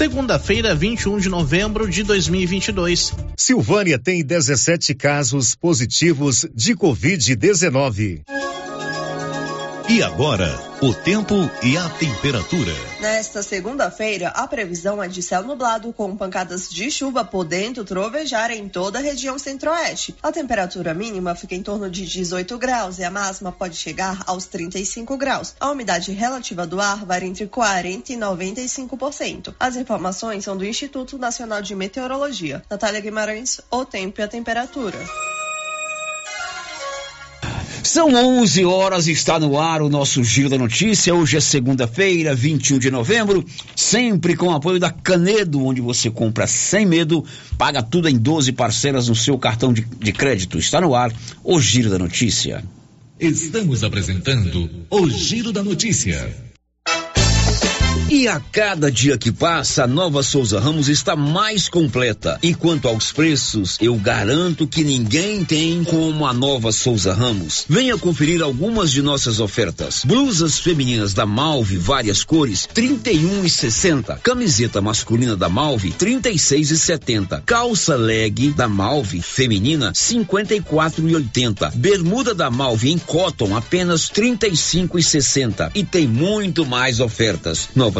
segunda-feira, 21 de novembro de 2022. Silvânia tem 17 casos positivos de Covid-19. E agora, o tempo e a temperatura. Nesta segunda-feira, a previsão é de céu nublado com pancadas de chuva podendo trovejar em toda a região centro-oeste. A temperatura mínima fica em torno de 18 graus e a máxima pode chegar aos 35 graus. A umidade relativa do ar varia entre 40 e 95%. As informações são do Instituto Nacional de Meteorologia. Natália Guimarães, o tempo e a temperatura. São 11 horas e está no ar o nosso Giro da Notícia. Hoje é segunda-feira, 21 de novembro, sempre com o apoio da Canedo, onde você compra sem medo, paga tudo em 12 parcelas no seu cartão de, de crédito. Está no ar o Giro da Notícia. Estamos apresentando o Giro da Notícia. E a cada dia que passa, a nova Souza Ramos está mais completa. E quanto aos preços, eu garanto que ninguém tem como a nova Souza Ramos. Venha conferir algumas de nossas ofertas. Blusas femininas da Malve, várias cores, 31 e 60. Camiseta masculina da Malve, 36 e 70. Calça leg da Malve, feminina, 54 e 80. Bermuda da Malve em cotton, apenas 35 e 60. E tem muito mais ofertas. Nova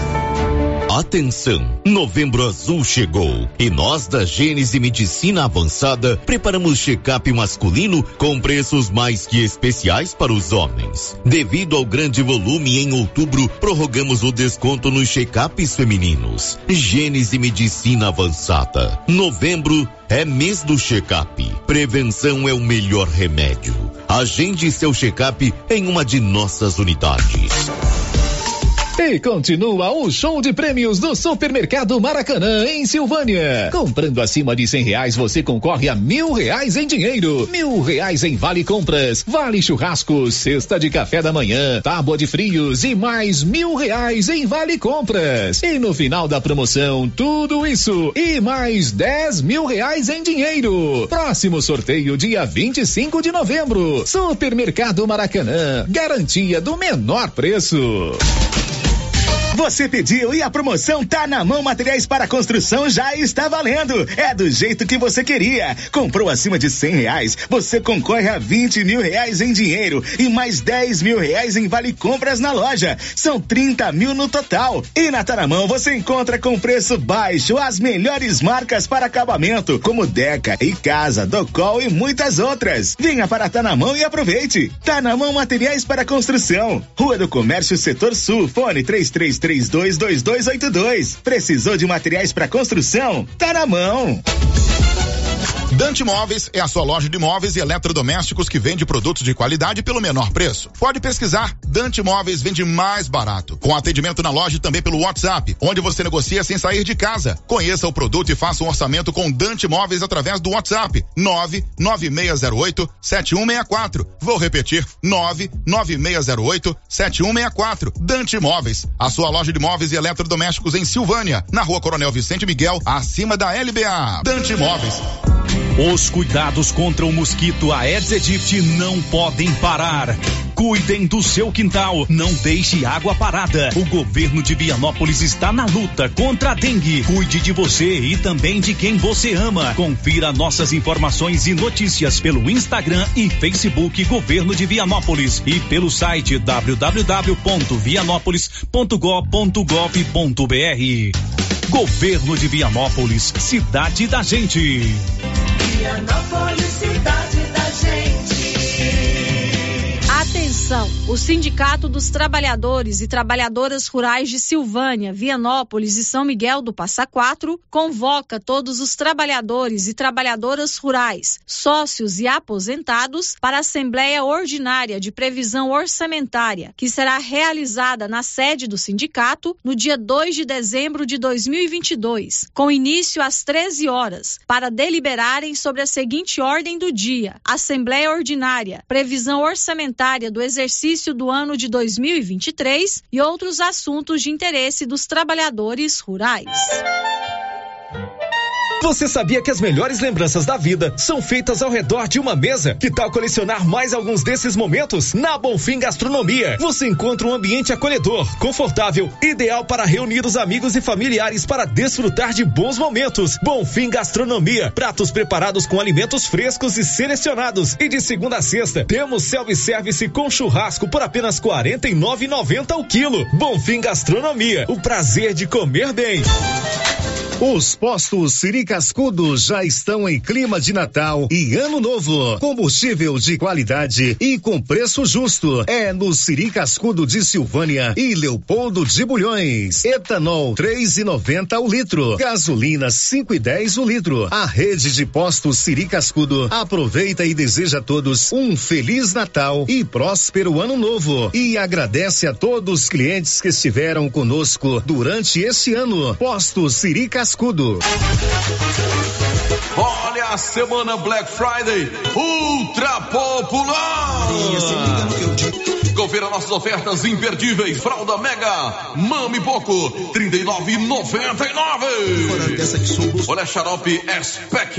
Atenção! Novembro Azul chegou e nós da Gênese Medicina Avançada preparamos check-up masculino com preços mais que especiais para os homens. Devido ao grande volume em outubro, prorrogamos o desconto nos check-ups femininos. Gênese Medicina Avançada. Novembro é mês do check-up. Prevenção é o melhor remédio. Agende seu check-up em uma de nossas unidades. E continua o show de prêmios do Supermercado Maracanã, em Silvânia. Comprando acima de cem reais, você concorre a mil reais em dinheiro, mil reais em vale compras, vale churrasco, cesta de café da manhã, tábua de frios e mais mil reais em vale compras. E no final da promoção, tudo isso e mais dez mil reais em dinheiro. Próximo sorteio, dia 25 de novembro. Supermercado Maracanã, garantia do menor preço. Você pediu e a promoção tá na mão materiais para construção já está valendo. É do jeito que você queria. Comprou acima de cem reais, você concorre a vinte mil reais em dinheiro e mais dez mil reais em vale compras na loja. São trinta mil no total. E na Taramão você encontra com preço baixo as melhores marcas para acabamento, como Deca e Casa, Docol e muitas outras. Venha para Tanamão e aproveite. Tanamão Materiais para Construção. Rua do Comércio Setor Sul, fone três três 322282. Precisou de materiais para construção? Tá na mão. Dante Móveis é a sua loja de móveis e eletrodomésticos que vende produtos de qualidade pelo menor preço. Pode pesquisar, Dante Móveis vende mais barato. Com atendimento na loja e também pelo WhatsApp, onde você negocia sem sair de casa. Conheça o produto e faça um orçamento com Dante Móveis através do WhatsApp 99608 7164. Vou repetir, 99608 7164. Dante Móveis, a sua loja de móveis e eletrodomésticos em Silvânia, na rua Coronel Vicente Miguel, acima da LBA. Dante Móveis. Os cuidados contra o mosquito Aedes aegypti não podem parar. Cuidem do seu quintal, não deixe água parada. O governo de Vianópolis está na luta contra a dengue. Cuide de você e também de quem você ama. Confira nossas informações e notícias pelo Instagram e Facebook Governo de Vianópolis e pelo site www.vianópolis.gov.br. Governo de Vianópolis, cidade da gente. Vianópolis, cidade O Sindicato dos Trabalhadores e Trabalhadoras Rurais de Silvânia, Vianópolis e São Miguel do Passa Quatro convoca todos os trabalhadores e trabalhadoras rurais, sócios e aposentados para a Assembleia Ordinária de Previsão Orçamentária, que será realizada na sede do sindicato no dia 2 de dezembro de 2022, com início às 13 horas, para deliberarem sobre a seguinte ordem do dia: Assembleia Ordinária, Previsão Orçamentária do exercício do ano de 2023 e outros assuntos de interesse dos trabalhadores rurais. Você sabia que as melhores lembranças da vida são feitas ao redor de uma mesa? Que tal colecionar mais alguns desses momentos? Na Bonfim Gastronomia, você encontra um ambiente acolhedor, confortável, ideal para reunir os amigos e familiares para desfrutar de bons momentos. Bonfim Gastronomia, pratos preparados com alimentos frescos e selecionados. E de segunda a sexta, temos self-service com churrasco por apenas R$ 49,90 o quilo. Bonfim Gastronomia, o prazer de comer bem. Os postos Siri Cascudo já estão em clima de Natal e Ano Novo. Combustível de qualidade e com preço justo. É no Siri Cascudo de Silvânia e Leopoldo de Bulhões. Etanol 3,90 o litro. Gasolina 5,10 o litro. A rede de postos Siri Cascudo aproveita e deseja a todos um feliz Natal e próspero Ano Novo. E agradece a todos os clientes que estiveram conosco durante este ano. Postos Siri Cascudo. Olha a semana Black Friday ultra popular. Confira nossas ofertas imperdíveis. Fralda Mega, Mami Poco, 39,99. Olha xarope S-Pack,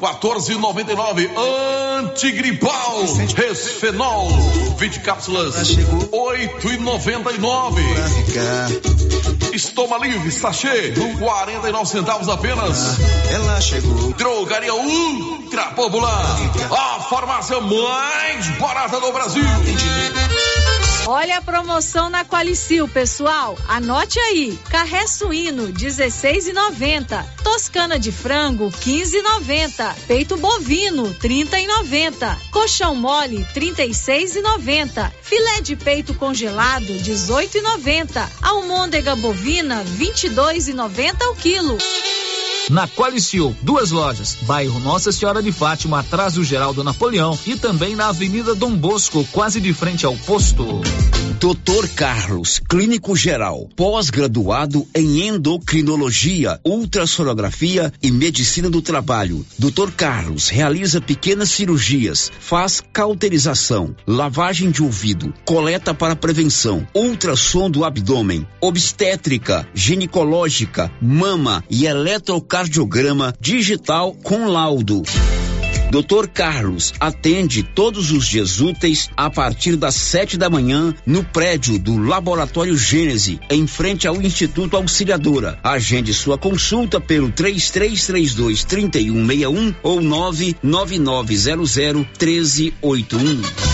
14,99. Antigripal, Resfenol, 20 cápsulas, 8,99. Estoma livre, sachê, 49 centavos apenas. Ela chegou. Drogaria Ultra Popular, a farmácia mais barata do Brasil. Olha a promoção na Qualicil, pessoal. Anote aí. Carré suíno 16,90. Toscana de frango 15,90. Peito bovino 30,90. Colchão mole 36,90. Filé de peito congelado 18,90. Almôndega bovina 22,90 o quilo. Na Qualicil, duas lojas, bairro Nossa Senhora de Fátima, atrás do Geraldo Napoleão e também na Avenida Dom Bosco, quase de frente ao posto. Doutor Carlos, clínico geral, pós-graduado em endocrinologia, ultrassonografia e medicina do trabalho. Doutor Carlos realiza pequenas cirurgias, faz cauterização, lavagem de ouvido, coleta para prevenção, ultrassom do abdômen, obstétrica, ginecológica, mama e eletrocardiograma digital com laudo. Dr. Carlos atende todos os dias úteis a partir das sete da manhã no prédio do Laboratório Gênese, em frente ao Instituto Auxiliadora. Agende sua consulta pelo 3332 3161 ou 99900 1381.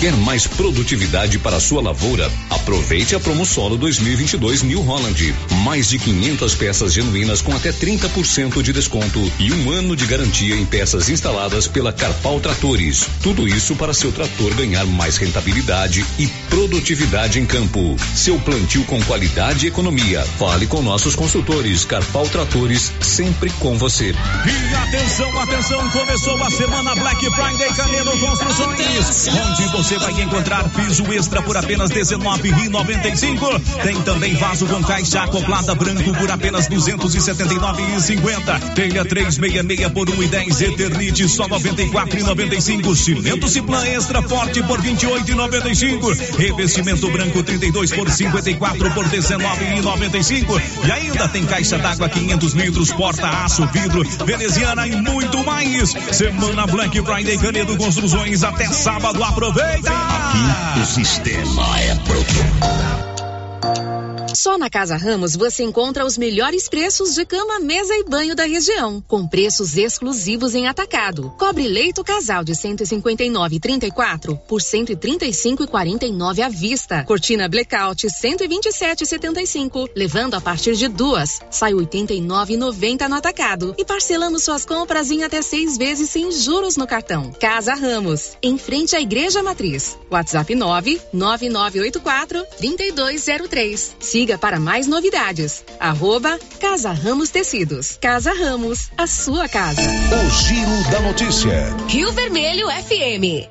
Quer mais produtividade para a sua lavoura? Aproveite a Promosolo 2022 New Holland. Mais de 500 peças genuínas com até 30% de desconto e um ano de garantia em peças instaladas pela Carpal Tratores. Tudo isso para seu trator ganhar mais rentabilidade e produtividade em campo. Seu plantio com qualidade e economia. Fale com nossos consultores. Carpal Tratores, sempre com você. E atenção, atenção, começou a semana Black Friday Canedo Construções, onde você vai encontrar piso extra por apenas R$19,95. Tem também vaso com caixa acoplada branco por apenas R$279,50. Telha 366 por 1,10. Eternite só R$94,95. Cimento Ciplan extra forte por R$28,95. Revestimento branco 32 por 54 por R$19,95. E ainda tem caixa d'água 500 litros, porta aço, vidro, veneziana e muito mais. Semana Black Friday Canedo Construções até sábado. Aproveita! Aqui o sistema é produto. Só na Casa Ramos você encontra os melhores preços de cama, mesa e banho da região, com preços exclusivos em atacado. Cobre leito casal de 159,34 por 135,49 à vista. Cortina blackout 127,75, levando a partir de duas. Sai 89,90 no atacado e parcelamos suas compras em até seis vezes sem juros no cartão. Casa Ramos, em frente à Igreja Matriz. WhatsApp 99984 3203. Siga para mais novidades. Arroba Casa Ramos Tecidos. Casa Ramos, a sua casa. O Giro da Notícia. Rio Vermelho FM.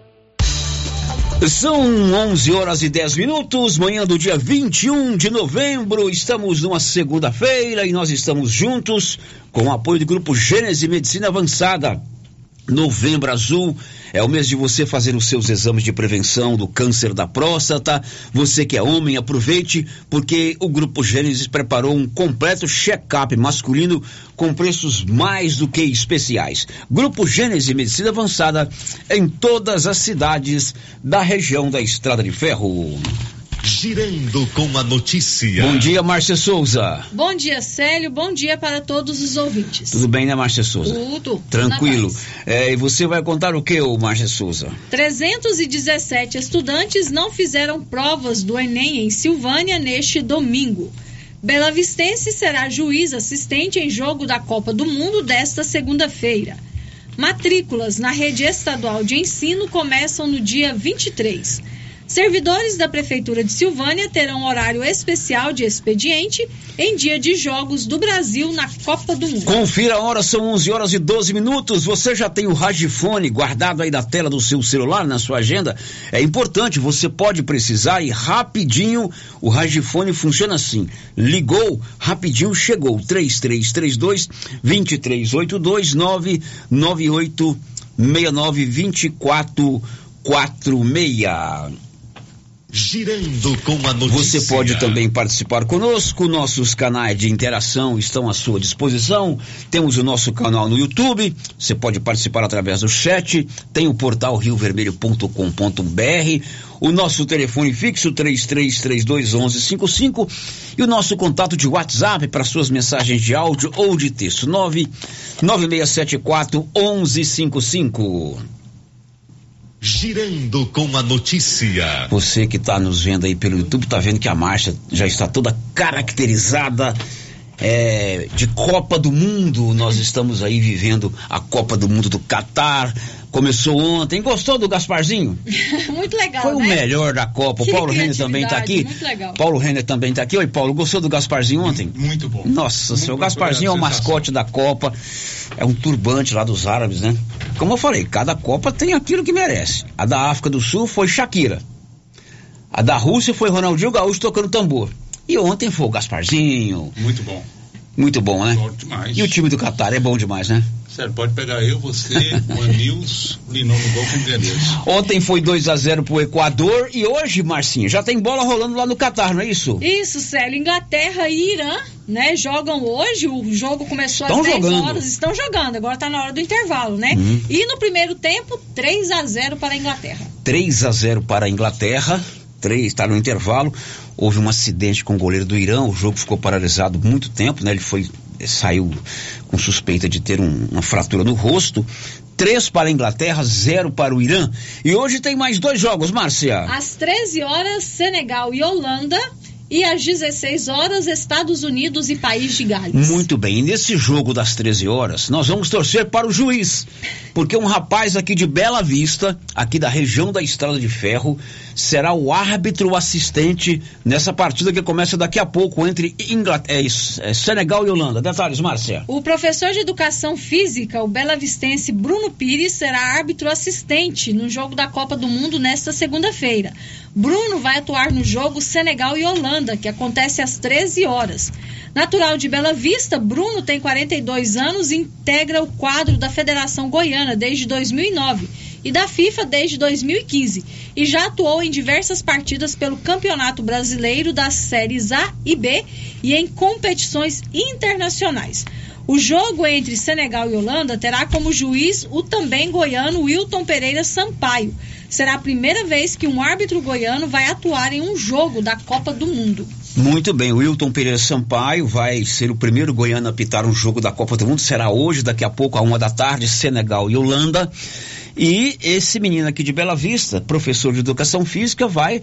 São 11 horas e 10 minutos, manhã do dia 21 de novembro. Estamos numa segunda-feira e nós estamos juntos com o apoio do Grupo Gênese Medicina Avançada. Novembro Azul é o mês de você fazer os seus exames de prevenção do câncer da próstata. Você que é homem, aproveite, porque o Grupo Gênesis preparou um completo check-up masculino com preços mais do que especiais. Grupo Gênesis Medicina Avançada em todas as cidades da região da Estrada de Ferro. Girando com a notícia. Bom dia, Márcia Souza. Bom dia, Célio. Bom dia para todos os ouvintes. Tudo bem, né, Márcia Souza? Tudo. Tranquilo. É, e você vai contar o que, ô Márcia Souza? 317 estudantes não fizeram provas do Enem em Silvânia neste domingo. Bela Vistense será juiz assistente em jogo da Copa do Mundo desta segunda-feira. Matrículas na rede estadual de ensino começam no dia 23. Servidores da Prefeitura de Silvânia terão horário especial de expediente em dia de Jogos do Brasil na Copa do Mundo. Confira a hora, são 11 horas e 12 minutos. Você já tem o Ragifone guardado aí da tela do seu celular, na sua agenda? É importante, você pode precisar e rapidinho o Ragifone funciona assim. Ligou, rapidinho chegou. 3332 2382 998 69 24 46. Girando com a notícia. Você pode também participar conosco. Nossos canais de interação estão à sua disposição. Temos o nosso canal no YouTube. Você pode participar através do chat. Tem o portal riovermelho.com.br. O nosso telefone fixo 33321155 e o nosso contato de WhatsApp para suas mensagens de áudio ou de texto 99674 1155. Girando com a notícia. Você que está nos vendo aí pelo YouTube está vendo que a marcha já está toda caracterizada é, de Copa do Mundo. Nós estamos aí vivendo a Copa do Mundo do Catar. Começou ontem. Gostou do Gasparzinho? muito legal, Foi o né? melhor da Copa. Que o Paulo Renner também está aqui. Muito legal. Paulo Renner também está aqui. Oi, Paulo, gostou do Gasparzinho ontem? Muito bom. Nossa, Muito seu bom, Gasparzinho é o mascote da Copa. É um turbante lá dos árabes, né? Como eu falei, cada Copa tem aquilo que merece. A da África do Sul foi Shakira. A da Rússia foi Ronaldinho Gaúcho tocando tambor. E ontem foi o Gasparzinho. Muito bom. Muito bom, né? Bom demais. E o time do Catar é bom demais, né? Sério, pode pegar eu, você, o Anils, o Linão no gol com o Granês. Ontem foi 2 a 0 pro Equador e hoje, Marcinho, já tem bola rolando lá no Catar, não é isso? Isso, Célio. Inglaterra e Irã, né, jogam hoje. O jogo começou Estão às 10 jogando. horas. Estão jogando. Agora tá na hora do intervalo, né? Uhum. E no primeiro tempo, 3 a 0 para a Inglaterra. 3 a 0 para a Inglaterra. 3, está no intervalo. Houve um acidente com o goleiro do Irã, o jogo ficou paralisado muito tempo, né? Ele foi saiu com suspeita de ter um- uma fratura no rosto. 3 para a Inglaterra, 0 para o Irã. E hoje tem mais dois jogos, Márcia. Às 13 horas, Senegal e Holanda. E às 16 horas, Estados Unidos e País de Gales. Muito bem, e nesse jogo das 13 horas, nós vamos torcer para o juiz, porque um rapaz aqui de Bela Vista, aqui da região da Estrada de Ferro, será o árbitro assistente nessa partida que começa daqui a pouco entre é é Senegal e Holanda. Detalhes, Márcia. O professor de educação física, o belavistense Bruno Pires, será árbitro assistente no jogo da Copa do Mundo nesta segunda-feira. Bruno vai atuar no jogo Senegal e Holanda, que acontece às 13 horas. Natural de Bela Vista, Bruno tem 42 anos e integra o quadro da Federação Goiana desde 2009 e da FIFA desde 2015 e já atuou em diversas partidas pelo Campeonato Brasileiro das séries A e B e em competições internacionais. O jogo entre Senegal e Holanda terá como juiz o também goiano Wilton Pereira Sampaio. Será a primeira vez que um árbitro goiano vai atuar em um jogo da Copa do Mundo. Muito bem, o Wilton Pereira Sampaio vai ser o primeiro goiano a apitar um jogo da Copa do Mundo. Será hoje, daqui a pouco, a uma da tarde, Senegal e Holanda. E esse menino aqui de Bela Vista, professor de educação física, vai.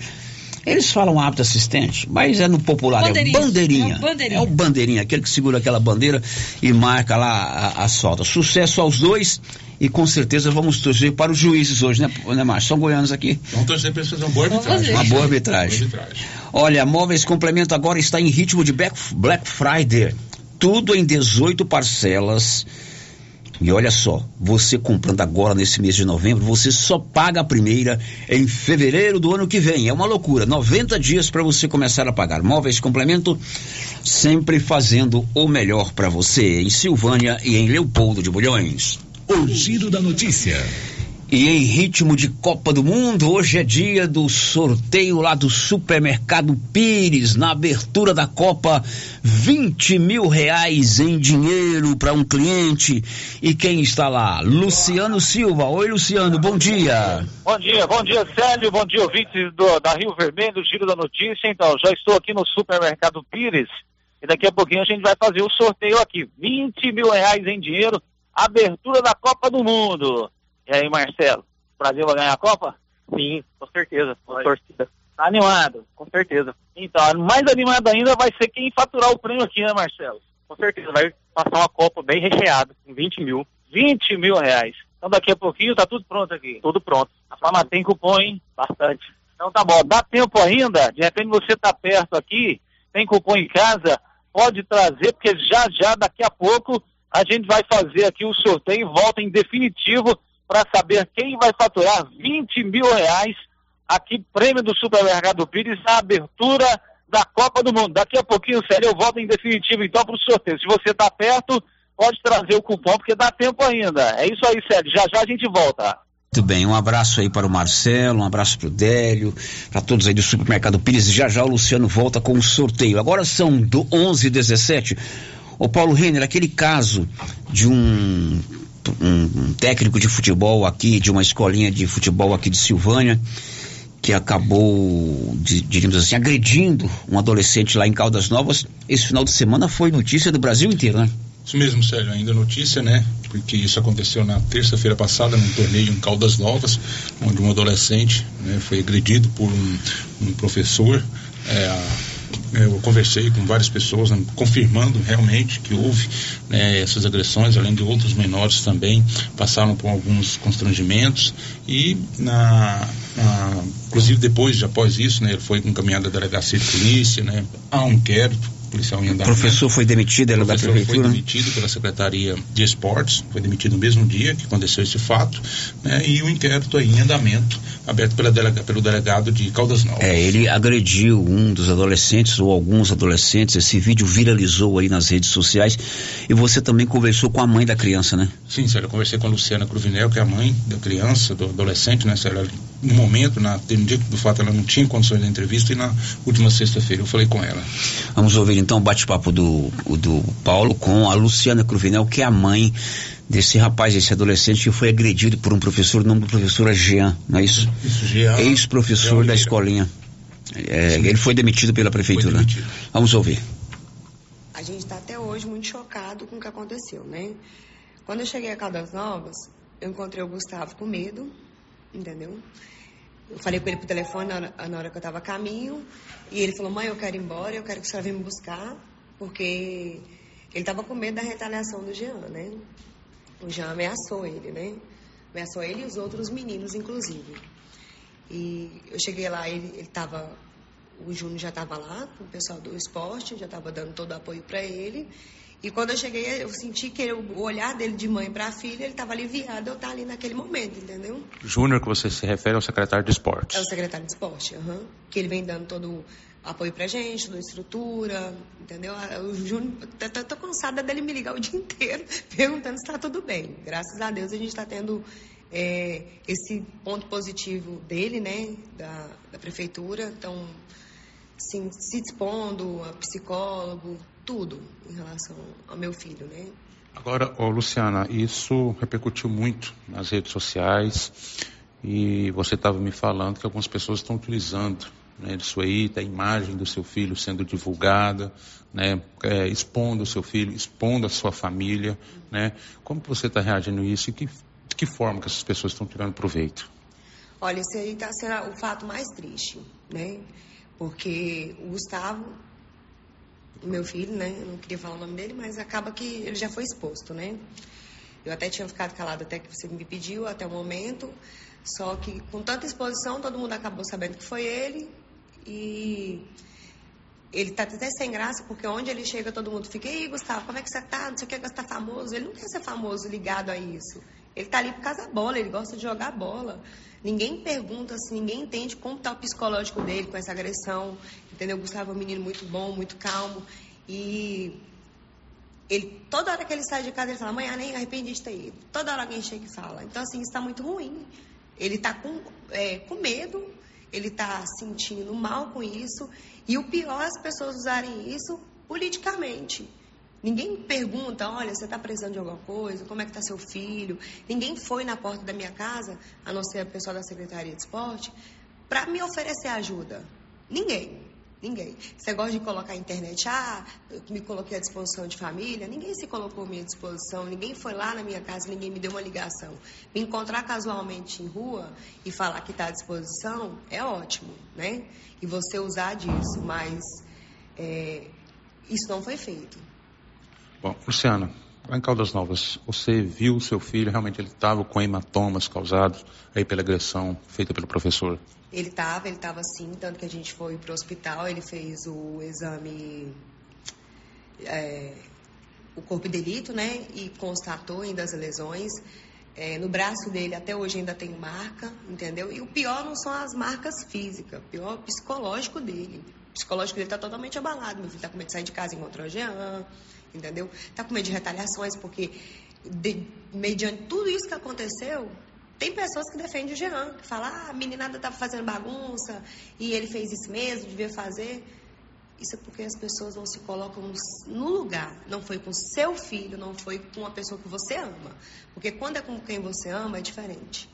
Eles falam hábito assistente, mas é no popular, Bandeirinha. é o bandeirinha. É o bandeirinha. É o bandeirinha, aquele que segura aquela bandeira e marca lá a, a solta. Sucesso aos dois e com certeza vamos torcer para os juízes hoje, né, né Márcio? São goianos aqui. Vamos torcer para eles fazerem uma boa arbitragem. fazer. Uma boa arbitragem. Olha, Móveis Complemento agora está em ritmo de Black, Black Friday. Tudo em 18 parcelas. E olha só, você comprando agora nesse mês de novembro, você só paga a primeira em fevereiro do ano que vem. É uma loucura. 90 dias para você começar a pagar. Móveis Complemento, sempre fazendo o melhor para você em Silvânia e em Leopoldo de Bulhões. O giro da notícia. E em ritmo de Copa do Mundo, hoje é dia do sorteio lá do Supermercado Pires, na abertura da Copa, 20 mil reais em dinheiro para um cliente. E quem está lá? Luciano Silva. Oi, Luciano, bom dia. Bom dia, bom dia, Célio, bom dia, ouvintes do, da Rio Vermelho, do Giro da Notícia. Então, já estou aqui no supermercado Pires e daqui a pouquinho a gente vai fazer o sorteio aqui. 20 mil reais em dinheiro, abertura da Copa do Mundo. E aí, Marcelo, o Brasil vai ganhar a Copa? Sim, com certeza, com torcida. Tá animado, com certeza. Então, mais animado ainda vai ser quem faturar o prêmio aqui, né, Marcelo? Com certeza, vai passar uma Copa bem recheada, com 20 mil. 20 mil reais. Então daqui a pouquinho tá tudo pronto aqui. Tudo pronto. A Fama tem cupom, hein? Bastante. Então tá bom, dá tempo ainda, de repente você tá perto aqui, tem cupom em casa, pode trazer, porque já já, daqui a pouco, a gente vai fazer aqui o sorteio e volta em definitivo para saber quem vai faturar 20 mil reais aqui, prêmio do Supermercado Pires, na abertura da Copa do Mundo. Daqui a pouquinho, sério, eu volto em definitivo então para o sorteio. Se você tá perto, pode trazer o cupom, porque dá tempo ainda. É isso aí, Sérgio. Já já a gente volta. Muito bem, um abraço aí para o Marcelo, um abraço para o Délio, para todos aí do Supermercado Pires. Já já o Luciano volta com o sorteio. Agora são do 11 e 17. O Paulo Renner, aquele caso de um, um, técnico de futebol aqui, de uma escolinha de futebol aqui de Silvânia, que acabou, di- diríamos assim, agredindo um adolescente lá em Caldas Novas. Esse final de semana foi notícia do Brasil inteiro, né? Isso mesmo, Sérgio, ainda notícia, né? Porque isso aconteceu na terça-feira passada, num torneio em Caldas Novas, onde um adolescente né, foi agredido por um, um professor. É, eu conversei com várias pessoas, né, confirmando realmente que houve né, essas agressões, além de outros menores também passaram por alguns constrangimentos. E na, na- inclusive depois, após isso, né, ele foi encaminhado à delegacia de polícia, né, há um inquérito policial em O andamento. professor foi demitido, ela da professor foi prefeitura. né? demitido pela Secretaria de Esportes, foi demitido no mesmo dia que aconteceu esse fato, né, e o inquérito aí em andamento, aberto pela delega, pelo delegado de Caldas Novas. É, ele agrediu um dos adolescentes ou alguns adolescentes. Esse vídeo viralizou aí nas redes sociais. E você também conversou com a mãe da criança, né? Sim, Sérgio, eu conversei com a Luciana Cruvinel, que é a mãe da criança, do adolescente, né, Sérgio? No momento, na, no dia do fato, ela não tinha condições da entrevista e na última sexta-feira eu falei com ela. Vamos ouvir então o bate-papo do, do Paulo com a Luciana Cruvinel, que é a mãe desse rapaz, esse adolescente que foi agredido por um professor, o nome do professor é Jean, não é isso? Isso, Jean. Ex-professor Jean da escolinha. É, ele foi demitido pela prefeitura. Vamos ouvir. A gente está até hoje muito chocado com o que aconteceu, né? Quando eu cheguei a Caldas Novas, eu encontrei o Gustavo com medo, entendeu? Eu falei com ele por telefone na hora, na hora que eu estava a caminho, e ele falou, mãe, eu quero ir embora, eu quero que a senhora venha me buscar, porque ele estava com medo da retaliação do Jean, né? O Jean ameaçou ele, né? Ameaçou ele e os outros meninos, inclusive. E eu cheguei lá, ele, ele tava. O Júnior já estava lá, o pessoal do esporte, já estava dando todo o apoio para ele. E quando eu cheguei, eu senti que o olhar dele de mãe para filha, ele estava aliviado eu estar ali naquele momento, entendeu? Júnior, que você se refere ao secretário de esportes. É o secretário de esporte, aham. que ele vem dando todo o apoio pra gente, da estrutura, entendeu? Ah, O Júnior, tô, tô- tô cansada dele me ligar o dia inteiro perguntando se está tudo bem. Graças a Deus a gente está tendo é, esse ponto positivo dele, né, da, da prefeitura, então, assim, se dispondo a psicólogo, tudo em relação ao meu filho, né? Agora, Luciana, isso repercutiu muito nas redes sociais e você estava me falando que algumas pessoas estão utilizando né, disso aí, da imagem do seu filho sendo divulgada, né, é, expondo o seu filho, expondo a sua família, né? Como que você está reagindo a isso e que, de que forma que essas pessoas estão tirando proveito? Olha, esse aí está sendo o fato mais triste, né? Porque o Gustavo, meu filho, né? Eu não queria falar o nome dele, mas acaba que ele já foi exposto, né? Eu até tinha ficado calado até que você me pediu, até o momento. Só que com tanta exposição, todo mundo acabou sabendo que foi ele. E ele tá até sem graça, porque onde ele chega, todo mundo fica, ei, Gustavo, como é que você tá? Não sei o que, você tá famoso. Ele não quer ser famoso ligado a isso. Ele tá ali por causa da bola, ele gosta de jogar bola. Ninguém pergunta, assim, ninguém entende como tá o psicológico dele com essa agressão. Entendeu? Gustavo é um menino muito bom, muito calmo. E ele, toda hora que ele sai de casa, ele fala, amanhã nem arrependi de ter ido. Toda hora alguém chega e fala. Então, assim, isso está muito ruim. Ele está com, é, com medo, ele está sentindo mal com isso. E o pior é as pessoas usarem isso politicamente. Ninguém pergunta, olha, você está precisando de alguma coisa? Como é que está seu filho? Ninguém foi na porta da minha casa, a não ser a pessoa da Secretaria de Esporte, para me oferecer ajuda. Ninguém. Ninguém. Você gosta de colocar a internet, ah, eu me coloquei à disposição de família. Ninguém se colocou à minha disposição, ninguém foi lá na minha casa, ninguém me deu uma ligação. Me encontrar casualmente em rua e falar que está à disposição é ótimo, né? E você usar disso, mas é, isso não foi feito. Bom, Luciana, lá em Caldas Novas, você viu o seu filho, realmente ele estava com hematomas causados aí pela agressão feita pelo professor? Ele estava, ele estava sim, tanto que a gente foi para o hospital, ele fez o exame, é, o corpo de delito, né? E constatou ainda as lesões. É, no braço dele até hoje ainda tem marca, entendeu? E o pior não são as marcas físicas, o pior é o psicológico dele. O psicológico dele está totalmente abalado. Meu filho está com medo de sair de casa e encontrar o Jean, entendeu? Está com medo de retaliações, porque de, mediante tudo isso que aconteceu, tem pessoas que defendem o Jean, que falam, ah, a meninada estava fazendo bagunça e ele fez isso mesmo, devia fazer. Isso é porque as pessoas não se colocam no lugar. Não foi com seu filho, não foi com uma pessoa que você ama. Porque quando é com quem você ama, é diferente.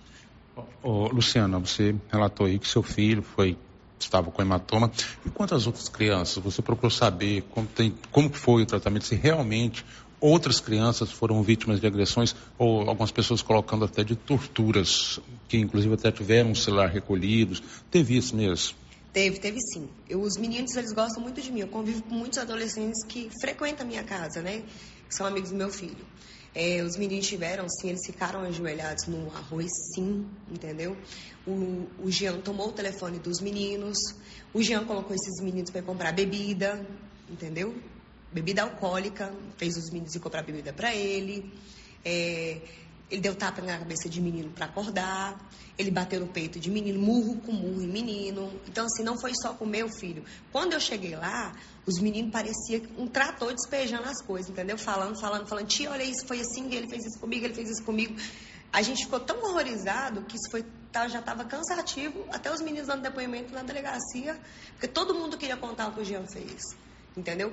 Ô, Luciana, você relatou aí que seu filho foi estava com hematoma. E quantas outras crianças? Você procurou saber como, tem, como foi o tratamento, se realmente outras crianças foram vítimas de agressões ou algumas pessoas colocando até de torturas, que inclusive até tiveram um celular recolhidos. Teve isso mesmo? Teve, teve sim. Eu, os meninos, eles gostam muito de mim. Eu convivo com muitos adolescentes que frequentam a minha casa, né? Que são amigos do meu filho. É, os meninos tiveram, sim, eles ficaram ajoelhados no arroz, sim, entendeu? O, o Jean tomou o telefone dos meninos. O Jean colocou esses meninos para comprar bebida, entendeu? bebida alcoólica, fez os meninos ir comprar bebida para ele. É, ele deu tapa na cabeça de menino para acordar. Ele bateu no peito de menino, murro com murro em menino. Então, assim, não foi só com meu filho. Quando eu cheguei lá, os meninos pareciam um trator despejando as coisas, entendeu? Falando, falando, falando. Tia, olha isso, foi assim, ele fez isso comigo, ele fez isso comigo. A gente ficou tão horrorizado que isso foi, tá, já estava cansativo. Até os meninos dando depoimento na delegacia, porque todo mundo queria contar o que o Jean fez. Entendeu?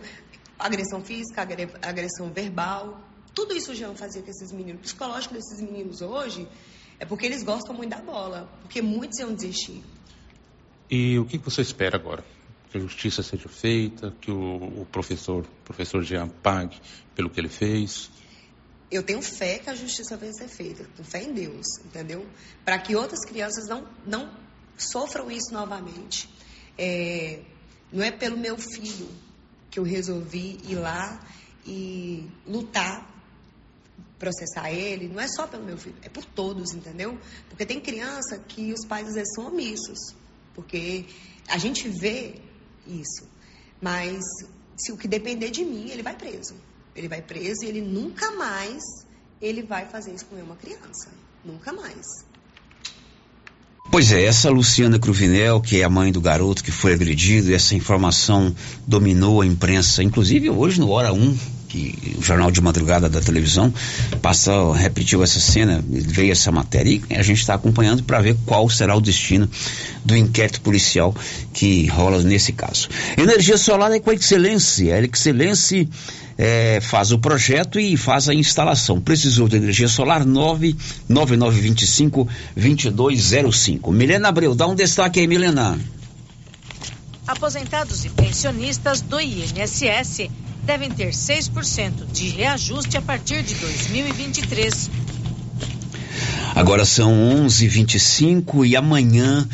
agressão física, agressão verbal. Tudo isso o Jean fazia com esses meninos. O psicológico desses meninos hoje é porque eles gostam muito da bola, porque muitos iam desistir. E o que você espera agora? Que a justiça seja feita, que o, professor, professor Jean pague pelo que ele fez? Eu tenho fé que a justiça vai ser feita, com fé em Deus, entendeu? Para que outras crianças não, não sofram isso novamente. É, não é pelo meu filho, que eu resolvi ir lá e lutar, processar ele, não é só pelo meu filho, é por todos, entendeu? Porque tem criança que os pais às vezes são omissos, porque a gente vê isso, mas se o que depender de mim, ele vai preso. Ele vai preso e ele nunca mais ele vai fazer isso com uma criança, nunca mais. Pois é, essa Luciana Cruvinel, que é a mãe do garoto que foi agredido, essa informação dominou a imprensa, inclusive hoje no Hora 1, que o Jornal de Madrugada da televisão passou, repetiu essa cena, veio essa matéria e a gente está acompanhando para ver qual será o destino do inquérito policial que rola nesse caso. Energia solar é com a Excelência. A Excelência é, faz o projeto e faz a instalação. Precisou de energia solar 99925 2205. Milena Abreu, dá um destaque aí, Milena. Aposentados e pensionistas do INSS devem ter 6% de reajuste a partir de 2023. Agora são 11:25 e amanhã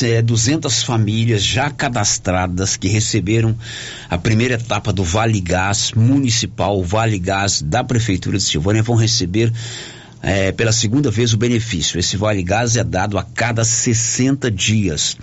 é, 200 famílias já cadastradas que receberam a primeira etapa do Vale Gás Municipal, o Vale Gás da Prefeitura de Silvânia, vão receber é, pela segunda vez o benefício. Esse Vale Gás é dado a cada 60 dias.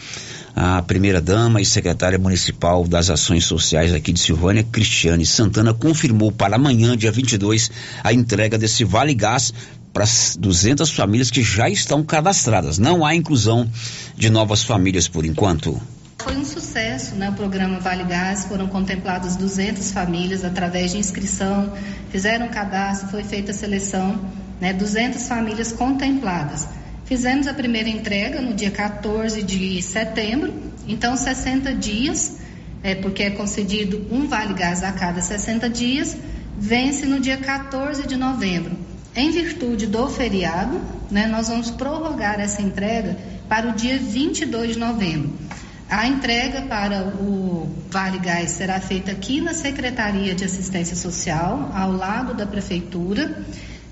A primeira-dama e secretária municipal das Ações Sociais aqui de Silvânia, Cristiane Santana, confirmou para amanhã, dia 22, a entrega desse Vale Gás para 200 famílias que já estão cadastradas. Não há inclusão de novas famílias por enquanto. Foi um sucesso, né? O programa Vale Gás, foram contempladas 200 famílias através de inscrição, fizeram cadastro, foi feita a seleção, né? 200 famílias contempladas. Fizemos a primeira entrega no dia 14 de setembro, então 60 dias, é, porque é concedido um vale gás a cada 60 dias, vence no dia 14 de novembro. Em virtude do feriado, né, nós vamos prorrogar essa entrega para o dia 22 de novembro. A entrega para o Vale Gás será feita aqui na Secretaria de Assistência Social, ao lado da Prefeitura.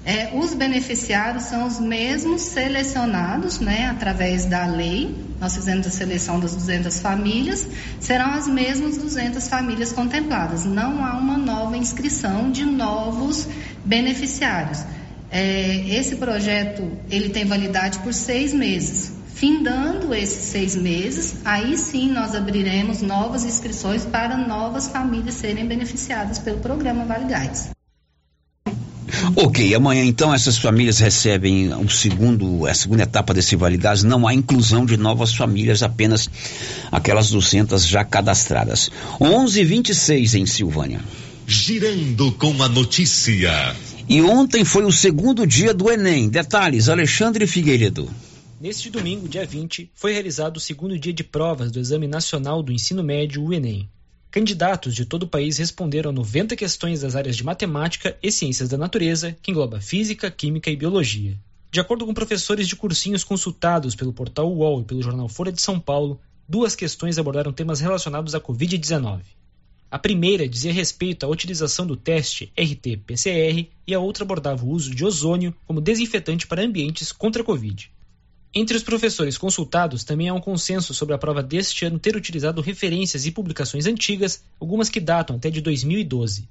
É, os beneficiários são os mesmos selecionados, né, através da lei. Nós fizemos a seleção das 200 famílias, serão as mesmas 200 famílias contempladas. Não há uma nova inscrição de novos beneficiários. É, esse projeto ele tem validade por seis meses. Findando esses seis meses, aí sim nós abriremos novas inscrições para novas famílias serem beneficiadas pelo programa Vale. Ok, amanhã então essas famílias recebem o segundo, a segunda etapa desse Vale Gás. Não há inclusão de novas famílias, apenas aquelas 200 já cadastradas. 11:26 em Silvânia. Girando com a notícia. E ontem foi o segundo dia do Enem. Detalhes, Alexandre Figueiredo. Neste domingo, dia 20, foi realizado o segundo dia de provas do Exame Nacional do Ensino Médio, o Enem. Candidatos de todo o país responderam a 90 questões das áreas de matemática e ciências da natureza, que engloba física, química e biologia. De acordo com professores de cursinhos consultados pelo portal UOL e pelo jornal Folha de São Paulo, duas questões abordaram temas relacionados à Covid-19. A primeira dizia respeito à utilização do teste RT-PCR e a outra abordava o uso de ozônio como desinfetante para ambientes contra a Covid. Entre os professores consultados, também há um consenso sobre a prova deste ano ter utilizado referências e publicações antigas, algumas que datam até de 2012.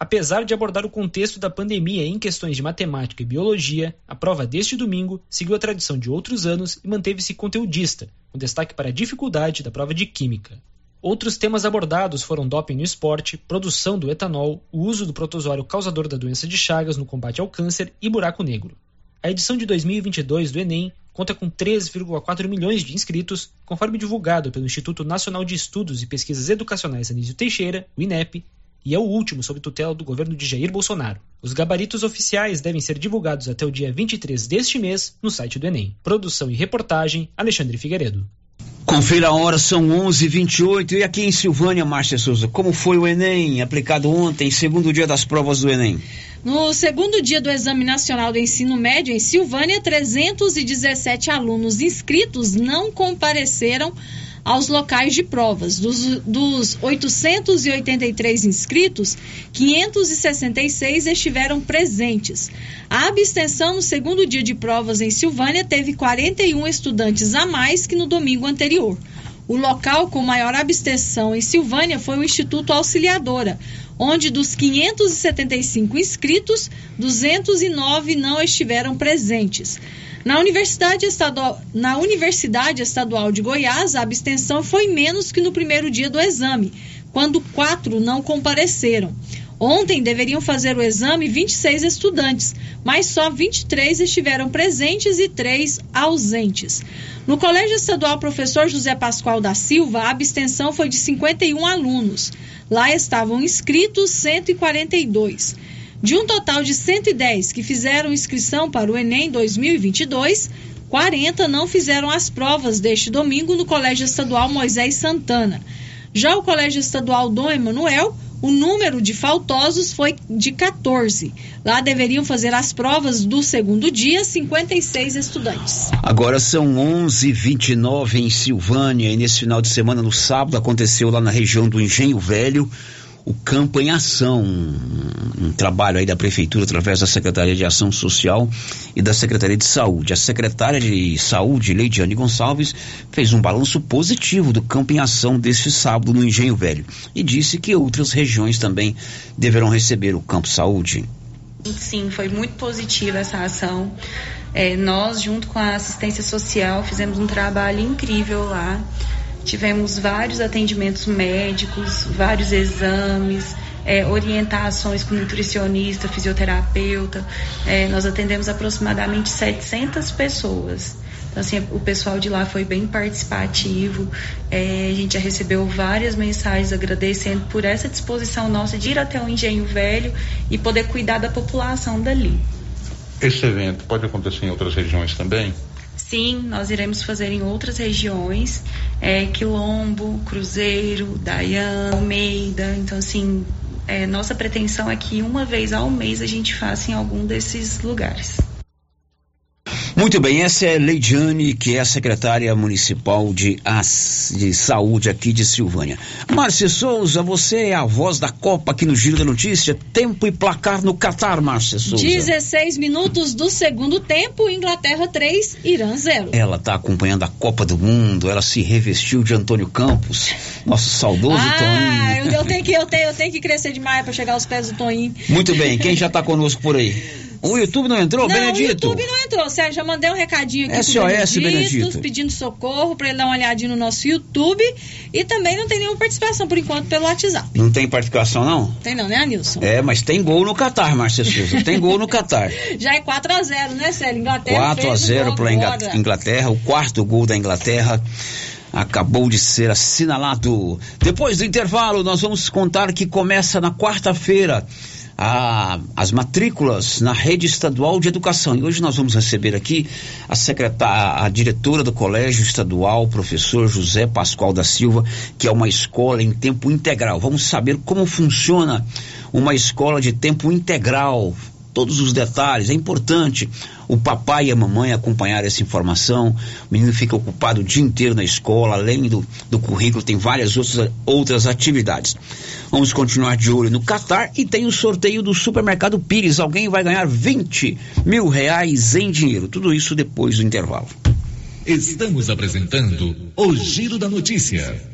Apesar de abordar o contexto da pandemia em questões de matemática e biologia, a prova deste domingo seguiu a tradição de outros anos e manteve-se conteudista, com destaque para a dificuldade da prova de química. Outros temas abordados foram doping no esporte, produção do etanol, o uso do protozoário causador da doença de Chagas no combate ao câncer e buraco negro. A edição de 2022 do Enem conta com 3,4 milhões de inscritos, conforme divulgado pelo Instituto Nacional de Estudos e Pesquisas Educacionais Anísio Teixeira, o INEP, e é o último sob tutela do governo de Jair Bolsonaro. Os gabaritos oficiais devem ser divulgados até o dia 23 deste mês no site do Enem. Produção e reportagem, Alexandre Figueiredo. Confira a hora, são 11:28 e aqui em Silvânia, Márcia Souza, como foi o Enem aplicado ontem, segundo dia das provas do Enem? No segundo dia do Exame Nacional do Ensino Médio em Silvânia, 317 alunos inscritos não compareceram aos locais de provas. Dos, dos 883 inscritos, 566 estiveram presentes. A abstenção no segundo dia de provas em Silvânia teve 41 estudantes a mais que no domingo anterior. O local com maior abstenção em Silvânia foi o Instituto Auxiliadora, onde dos 575 inscritos, 209 não estiveram presentes. Na Universidade, Estadual, na Universidade Estadual de Goiás, a abstenção foi menos que no primeiro dia do exame, quando quatro não compareceram. Ontem deveriam fazer o exame 26 estudantes, mas só 23 estiveram presentes e 3 ausentes. No Colégio Estadual Professor José Pascoal da Silva, a abstenção foi de 51 alunos. Lá estavam inscritos 142. De um total de 110 que fizeram inscrição para o Enem 2022, 40 não fizeram as provas deste domingo no Colégio Estadual Moisés Santana. Já o Colégio Estadual Dom Emanuel, o número de faltosos foi de 14. Lá deveriam fazer as provas do segundo dia 56 estudantes. Agora são 11:29 em Silvânia e nesse final de semana no sábado aconteceu lá na região do Engenho Velho o Campo em Ação, um, trabalho aí da Prefeitura através da Secretaria de Ação Social e da Secretaria de Saúde. A secretária de Saúde, Leidiane Gonçalves, fez um balanço positivo do Campo em Ação deste sábado no Engenho Velho e disse que outras regiões também deverão receber o Campo Saúde. Sim, foi muito positiva essa ação. É, nós, junto com a assistência social, fizemos um trabalho incrível lá. Tivemos vários atendimentos médicos, vários exames, é, orientações com nutricionista, fisioterapeuta. É, nós atendemos aproximadamente 700 pessoas. Então, assim, o pessoal de lá foi bem participativo. É, a gente já recebeu várias mensagens agradecendo por essa disposição nossa de ir até o Engenho Velho e poder cuidar da população dali. Esse evento pode acontecer em outras regiões também? Sim, nós iremos fazer em outras regiões, é, Quilombo, Cruzeiro, Dayan, Almeida. Então, assim, é, nossa pretensão é que uma vez ao mês a gente faça em algum desses lugares. Muito bem, essa é Leidiane, que é a secretária municipal de, As, de saúde aqui de Silvânia. Márcia Souza, você é a voz da Copa aqui no Giro da Notícia. Tempo e placar no Catar, Márcia Souza. 16 minutos do segundo tempo, Inglaterra 3, Irã 0. Ela está acompanhando a Copa do Mundo, ela se revestiu de Antônio Campos, nosso saudoso ah, Toninho. Eu, eu, tenho que, eu, tenho, eu tenho que crescer demais para chegar aos pés do Toninho. Muito bem, quem já está conosco por aí? O YouTube não entrou, não, Benedito? o YouTube não entrou, Sérgio. Já mandei um recadinho aqui SOS, pro Benedito, Benedito, pedindo socorro para ele dar uma olhadinha no nosso YouTube. E também não tem nenhuma participação por enquanto pelo WhatsApp. Não tem participação, não? Tem não, né, Anilson? É, mas tem gol no Catar, Márcia Souza. Tem gol no Catar. Já é 4x0, né, Sérgio? Inglaterra 4x0 para Inglaterra, o quarto gol da Inglaterra acabou de ser assinalado. Depois do intervalo, nós vamos contar que começa na quarta-feira a, as matrículas na rede estadual de educação. E hoje nós vamos receber aqui a secretária, a diretora do Colégio Estadual, professor José Pascoal da Silva, que é uma escola em tempo integral. Vamos saber como funciona uma escola de tempo integral todos os detalhes. É importante o papai e a mamãe acompanhar essa informação. O menino fica ocupado o dia inteiro na escola, além do, do currículo, tem várias outras, outras atividades. Vamos continuar de olho no Qatar e tem o sorteio do supermercado Pires. Alguém vai ganhar 20 mil reais em dinheiro. Tudo isso depois do intervalo. Estamos apresentando o Giro da Notícia.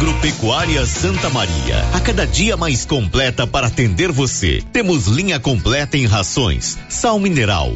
Agropecuária Santa Maria, a cada dia mais completa para atender você. Temos linha completa em rações, sal mineral,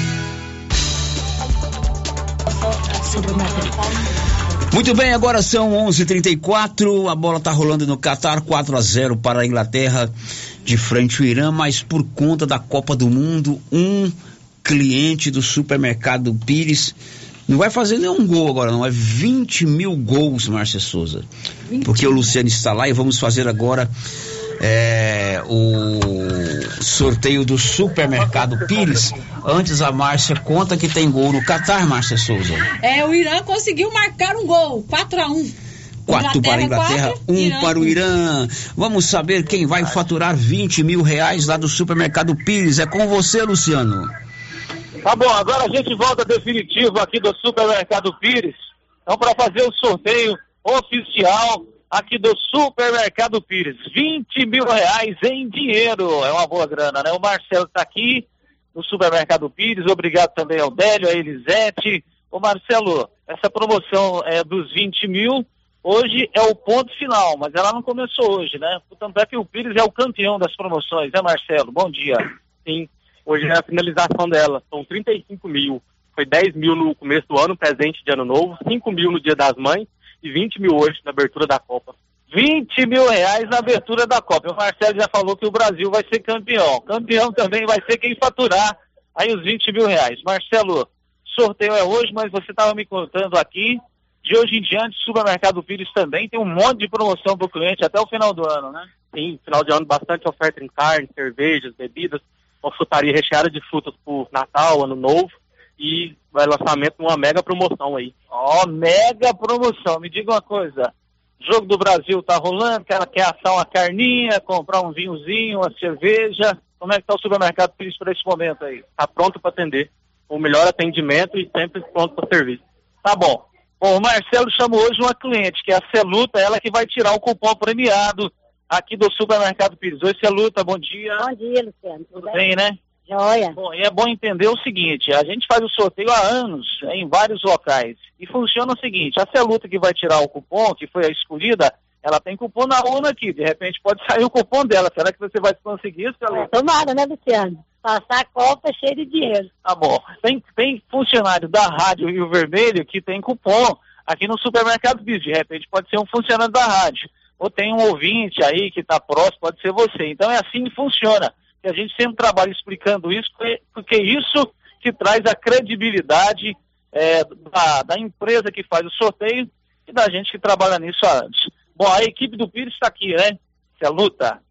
Muito bem, agora são 11:34. A bola está rolando no Catar, 4 a 0 para a Inglaterra de frente ao Irã, mas por conta da Copa do Mundo, um cliente do supermercado Pires não vai fazer nenhum gol agora, não. É 20 mil gols, Márcia Souza. Porque o Luciano está lá e vamos fazer agora é, o sorteio do supermercado Pires. Antes a Márcia conta que tem gol no Catar, Márcia Souza. É, o Irã conseguiu marcar um gol, 4 a 1 Quatro para a Inglaterra, quatro, um Irã. para o Irã. Vamos saber quem vai faturar 20 mil reais lá do supermercado Pires. É com você, Luciano. Tá bom, agora a gente volta definitivo aqui do supermercado Pires. Então, para fazer o sorteio oficial aqui do Supermercado Pires. 20 mil reais em dinheiro. É uma boa grana, né? O Marcelo está aqui no Supermercado Pires. Obrigado também ao Délio, a Elisete. Ô Marcelo, essa promoção é dos 20 mil. Hoje é o ponto final, mas ela não começou hoje, né? Portanto, é que o Pires é o campeão das promoções, né, Marcelo? Bom dia. Sim, hoje é a finalização dela. São 35 mil. Foi 10 mil no começo do ano, presente de ano novo, 5 mil no dia das mães e 20 mil hoje na abertura da Copa. 20 mil reais na abertura da Copa. O Marcelo já falou que o Brasil vai ser campeão. Campeão também vai ser quem faturar aí os 20 mil reais. Marcelo, sorteio é hoje, mas você estava me contando aqui. De hoje em diante, Supermercado Pires também tem um monte de promoção para o cliente até o final do ano, né? Sim, final de ano bastante oferta em carne, cervejas, bebidas, uma frutaria recheada de frutas por Natal, Ano Novo e vai lançamento de uma mega promoção aí. Ó, oh, mega promoção. Me diga uma coisa. Jogo do Brasil tá rolando, quer, quer assar uma carninha, comprar um vinhozinho, uma cerveja. Como é que tá o supermercado Pires para esse momento aí? Tá pronto para atender. O melhor atendimento e sempre pronto para servir. Tá bom. Bom, o Marcelo chamou hoje uma cliente, que é a Celuta, ela que vai tirar o cupom premiado aqui do supermercado Pires. Oi, Celuta, bom dia. Bom dia, Luciano. Tudo bem, né? Joia. Bom, e é bom entender o seguinte, a gente faz o sorteio há anos em vários locais. E funciona o seguinte, a Celuta que vai tirar o cupom, que foi a escolhida, ela tem cupom na urna aqui. De repente pode sair o cupom dela. Será que você vai conseguir, Celuta? É, tomara, né, Luciano? Passar a Copa cheia de dinheiro. Tá bom. Tem, tem funcionário da Rádio Rio Vermelho que tem cupom aqui no supermercado Bis. De repente pode ser um funcionário da rádio. Ou tem um ouvinte aí que está próximo, pode ser você. Então é assim que funciona que a gente sempre trabalha explicando isso, porque isso que traz a credibilidade é, da, da, empresa que faz o sorteio e da gente que trabalha nisso antes. Bom, a equipe do Pires está aqui, né? Se é luta.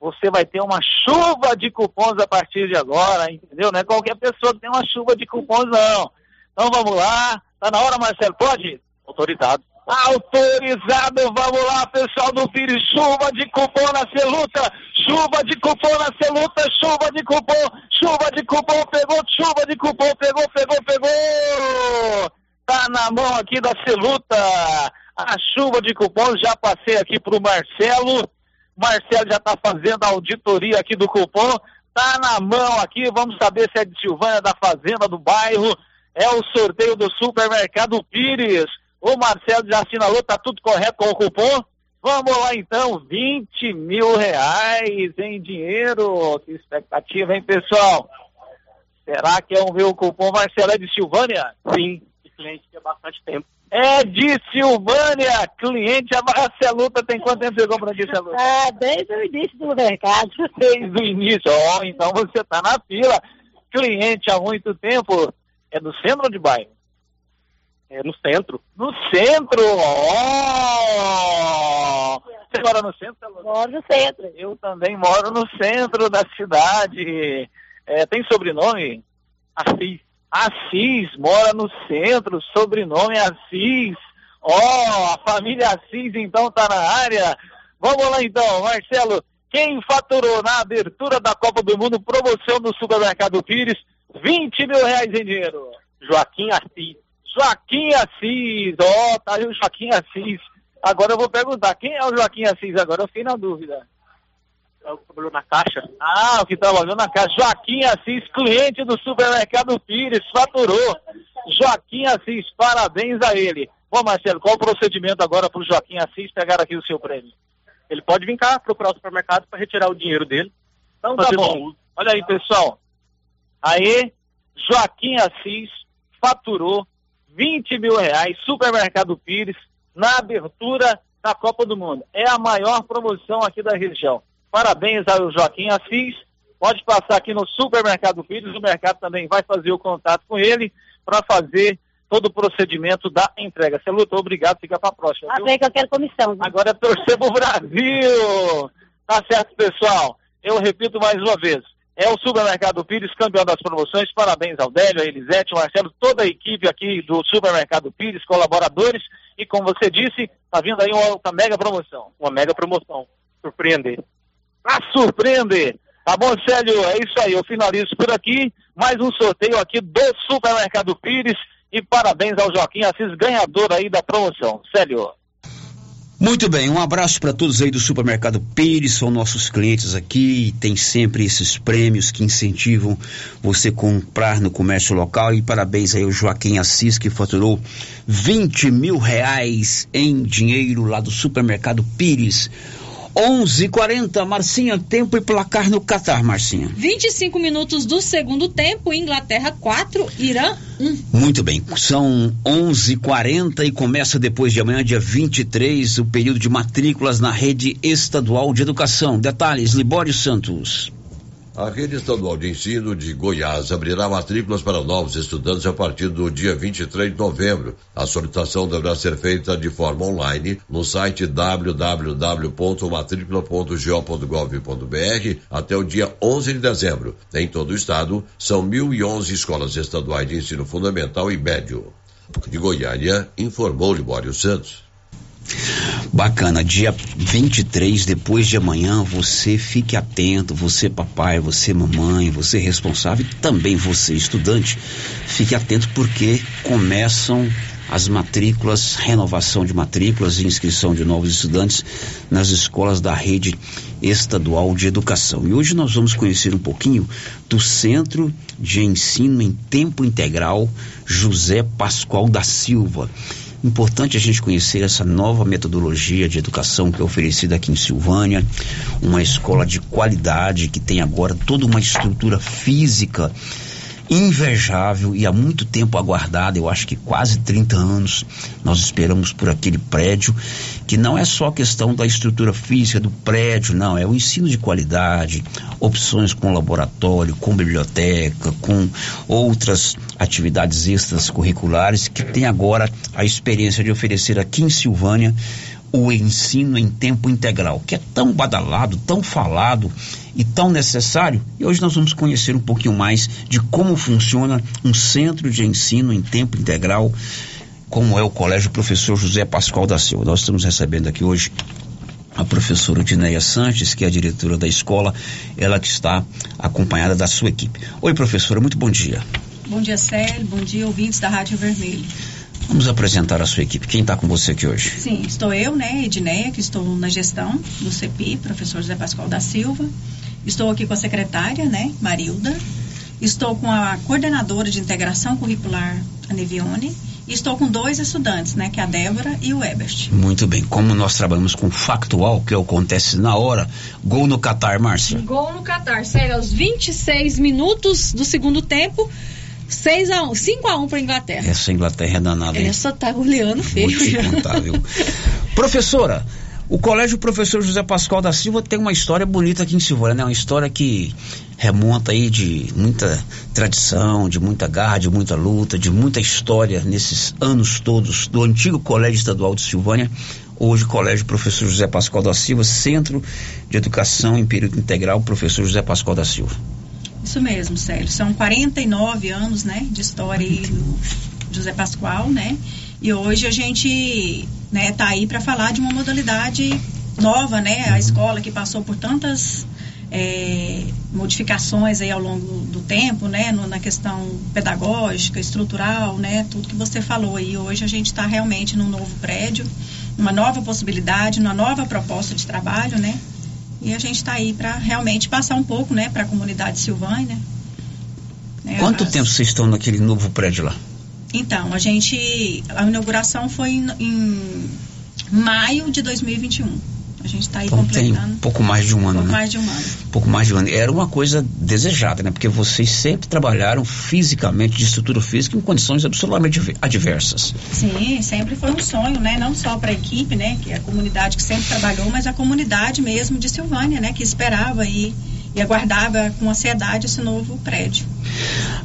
Você vai ter uma chuva de cupons a partir de agora, entendeu? Não é qualquer pessoa que tem uma chuva de cupons, não. Então vamos lá. Tá na hora, Marcelo? Pode? Autorizado. Autorizado, vamos lá, pessoal do Pires, chuva de cupom na Celuta, chuva de cupom na Celuta, chuva de cupom, chuva de cupom, pegou, chuva de cupom, pegou, pegou, pegou! Tá na mão aqui da Celuta, a chuva de cupons, já passei aqui pro Marcelo, Marcelo já tá fazendo a auditoria aqui do cupom, tá na mão aqui, vamos saber se é de Silvânia, da Fazenda, do bairro, é o sorteio do supermercado Pires, o Marcelo já assinalou, tá tudo correto com o cupom? Vamos lá então, 20 mil reais em dinheiro. Que expectativa, hein, pessoal? Será que é um ver o cupom Marcelo é de Silvânia? Sim, de cliente há bastante tempo. É de Silvânia, cliente, a Marceluta tem quanto tempo você compra aqui, Marceluta? Ah, desde o início do mercado. Desde o início, ó, oh, então você tá na fila. Cliente há muito tempo, é do centro ou de bairro? É no centro. No centro! Oh! Você mora no centro? Moro no centro. Eu também moro no centro da cidade. É, tem sobrenome? Assis. Assis, mora no centro, sobrenome Assis. Ó, oh, a família Assis então tá na área. Vamos lá então, Marcelo. Quem faturou na abertura da Copa do Mundo, promoção do Supermercado Pires, 20 mil reais em dinheiro? Joaquim Assis. Joaquim Assis, ó, oh, tá aí o Joaquim Assis. Agora eu vou perguntar, quem é o Joaquim Assis agora? Eu fiquei na dúvida. É o que trabalhou na caixa? Ah, o que trabalhou na caixa. Joaquim Assis, cliente do supermercado Pires, faturou. Joaquim Assis, parabéns a ele. Bom, Marcelo, qual o procedimento agora para o Joaquim Assis pegar aqui o seu prêmio? Ele pode vir cá procurar o supermercado para retirar o dinheiro dele. Então tá bom. Olha aí, pessoal. Aí, Joaquim Assis faturou 20 mil reais, Supermercado Pires, na abertura da Copa do Mundo. É a maior promoção aqui da região. Parabéns ao Joaquim Assis. Pode passar aqui no Supermercado Pires, o mercado também vai fazer o contato com ele para fazer todo o procedimento da entrega. Você lutou, obrigado, fica para a próxima. Ah, que eu quero comissão. Viu? Agora é torcer pro Brasil! Tá certo, pessoal? Eu repito mais uma vez. É o Supermercado Pires, campeão das promoções. Parabéns ao Délio, a Elisete, ao Marcelo, toda a equipe aqui do Supermercado Pires, colaboradores. E como você disse, tá vindo aí uma outra mega promoção. Uma mega promoção. Surpreender. Pra surpreender! Tá bom, Célio? É isso aí. Eu finalizo por aqui. Mais um sorteio aqui do Supermercado Pires. E parabéns ao Joaquim Assis, ganhador aí da promoção. Célio. Muito bem, um abraço para todos aí do Supermercado Pires, são nossos clientes aqui, tem sempre esses prêmios que incentivam você comprar no comércio local e parabéns aí ao Joaquim Assis que faturou 20 mil reais em dinheiro lá do Supermercado Pires. 11:40 Marcinha, tempo e placar no Catar, Marcinha. 25 minutos do segundo tempo, Inglaterra 4, Irã 1. Muito bem, são 11:40 e começa depois de amanhã, dia 23, o período de matrículas na rede estadual de educação. Detalhes, Libório Santos. A rede estadual de ensino de Goiás abrirá matrículas para novos estudantes a partir do dia 23 de novembro. A solicitação deverá ser feita de forma online no site www.matricula.go.gov.br até o dia 11 de dezembro. Em todo o estado, são 1.011 escolas estaduais de ensino fundamental e médio. De Goiânia, informou Libório Santos. Bacana, dia 23, depois de amanhã, você fique atento, você papai, você mamãe, você responsável e também você estudante, fique atento porque começam as matrículas, renovação de matrículas e inscrição de novos estudantes nas escolas da rede estadual de educação. E hoje nós vamos conhecer um pouquinho do Centro de Ensino em Tempo Integral José Pascoal da Silva. Importante a gente conhecer essa nova metodologia de educação que é oferecida aqui em Silvânia, uma escola de qualidade que tem agora toda uma estrutura física invejável e há muito tempo aguardada, eu acho que quase 30 anos nós esperamos por aquele prédio, que não é só questão da estrutura física do prédio, não, é o ensino de qualidade, opções com laboratório, com biblioteca, com outras atividades extras curriculares que tem agora a experiência de oferecer aqui em Silvânia o ensino em tempo integral, que é tão badalado, tão falado e tão necessário. E hoje nós vamos conhecer um pouquinho mais de como funciona um centro de ensino em tempo integral, como é o Colégio Professor José Pascoal da Silva. Nós estamos recebendo aqui hoje a professora Dineia Sanches, que é a diretora da escola, ela que está acompanhada da sua equipe. Oi, professora, muito bom dia. Bom dia, Célio. Bom dia, ouvintes da Rádio Vermelho. Vamos apresentar a sua equipe. Quem está com você aqui hoje? Sim, estou eu, né, Edneia, que estou na gestão do CEPI, professor José Pascoal da Silva. Estou aqui com a secretária, né, Marilda. Estou com a coordenadora de integração curricular, a Nevione. E estou com dois estudantes, né, que é a Débora e o Ebert. Muito bem. Como nós trabalhamos com factual, que acontece na hora, gol no Catar, Márcia. Gol no Catar, sério, aos 26 minutos do segundo tempo. 6 a 1, 5 a 1 para Inglaterra. Essa Inglaterra é danada. Hein? Essa tá goleando feio. Vou te contar, viu? Professora, o Colégio Professor José Pascoal da Silva tem uma história bonita aqui em Silvânia, né? Uma história que remonta aí de muita tradição, de muita garra, de muita luta, de muita história nesses anos todos do antigo Colégio Estadual de Silvânia, hoje Colégio Professor José Pascoal da Silva, Centro de Educação em Período Integral Professor José Pascoal da Silva. Isso mesmo, Célio. São 49 anos, né, de história aí do José Pascoal, né? E hoje a gente, né, tá aí para falar de uma modalidade nova, né? A escola que passou por tantas é, modificações aí ao longo do tempo, né, no, na questão pedagógica, estrutural, né, tudo que você falou aí. Hoje a gente está realmente num novo prédio, uma nova possibilidade, uma nova proposta de trabalho, né, e a gente está aí para realmente passar um pouco, né, para a comunidade Silvânia. Né, Quanto as... tempo vocês estão naquele novo prédio lá? Então, a gente, a inauguração foi em, em maio de 2021. A gente está aí então, completando. Tem um pouco mais de um ano, um né? mais de um ano. Um pouco mais de um ano. Era uma coisa desejada, né? Porque vocês sempre trabalharam fisicamente, de estrutura física, em condições absolutamente adversas. Sim, sempre foi um sonho, né? Não só para a equipe, né? Que é a comunidade que sempre trabalhou, mas a comunidade mesmo de Silvânia, né? Que esperava aí e aguardava com ansiedade esse novo prédio.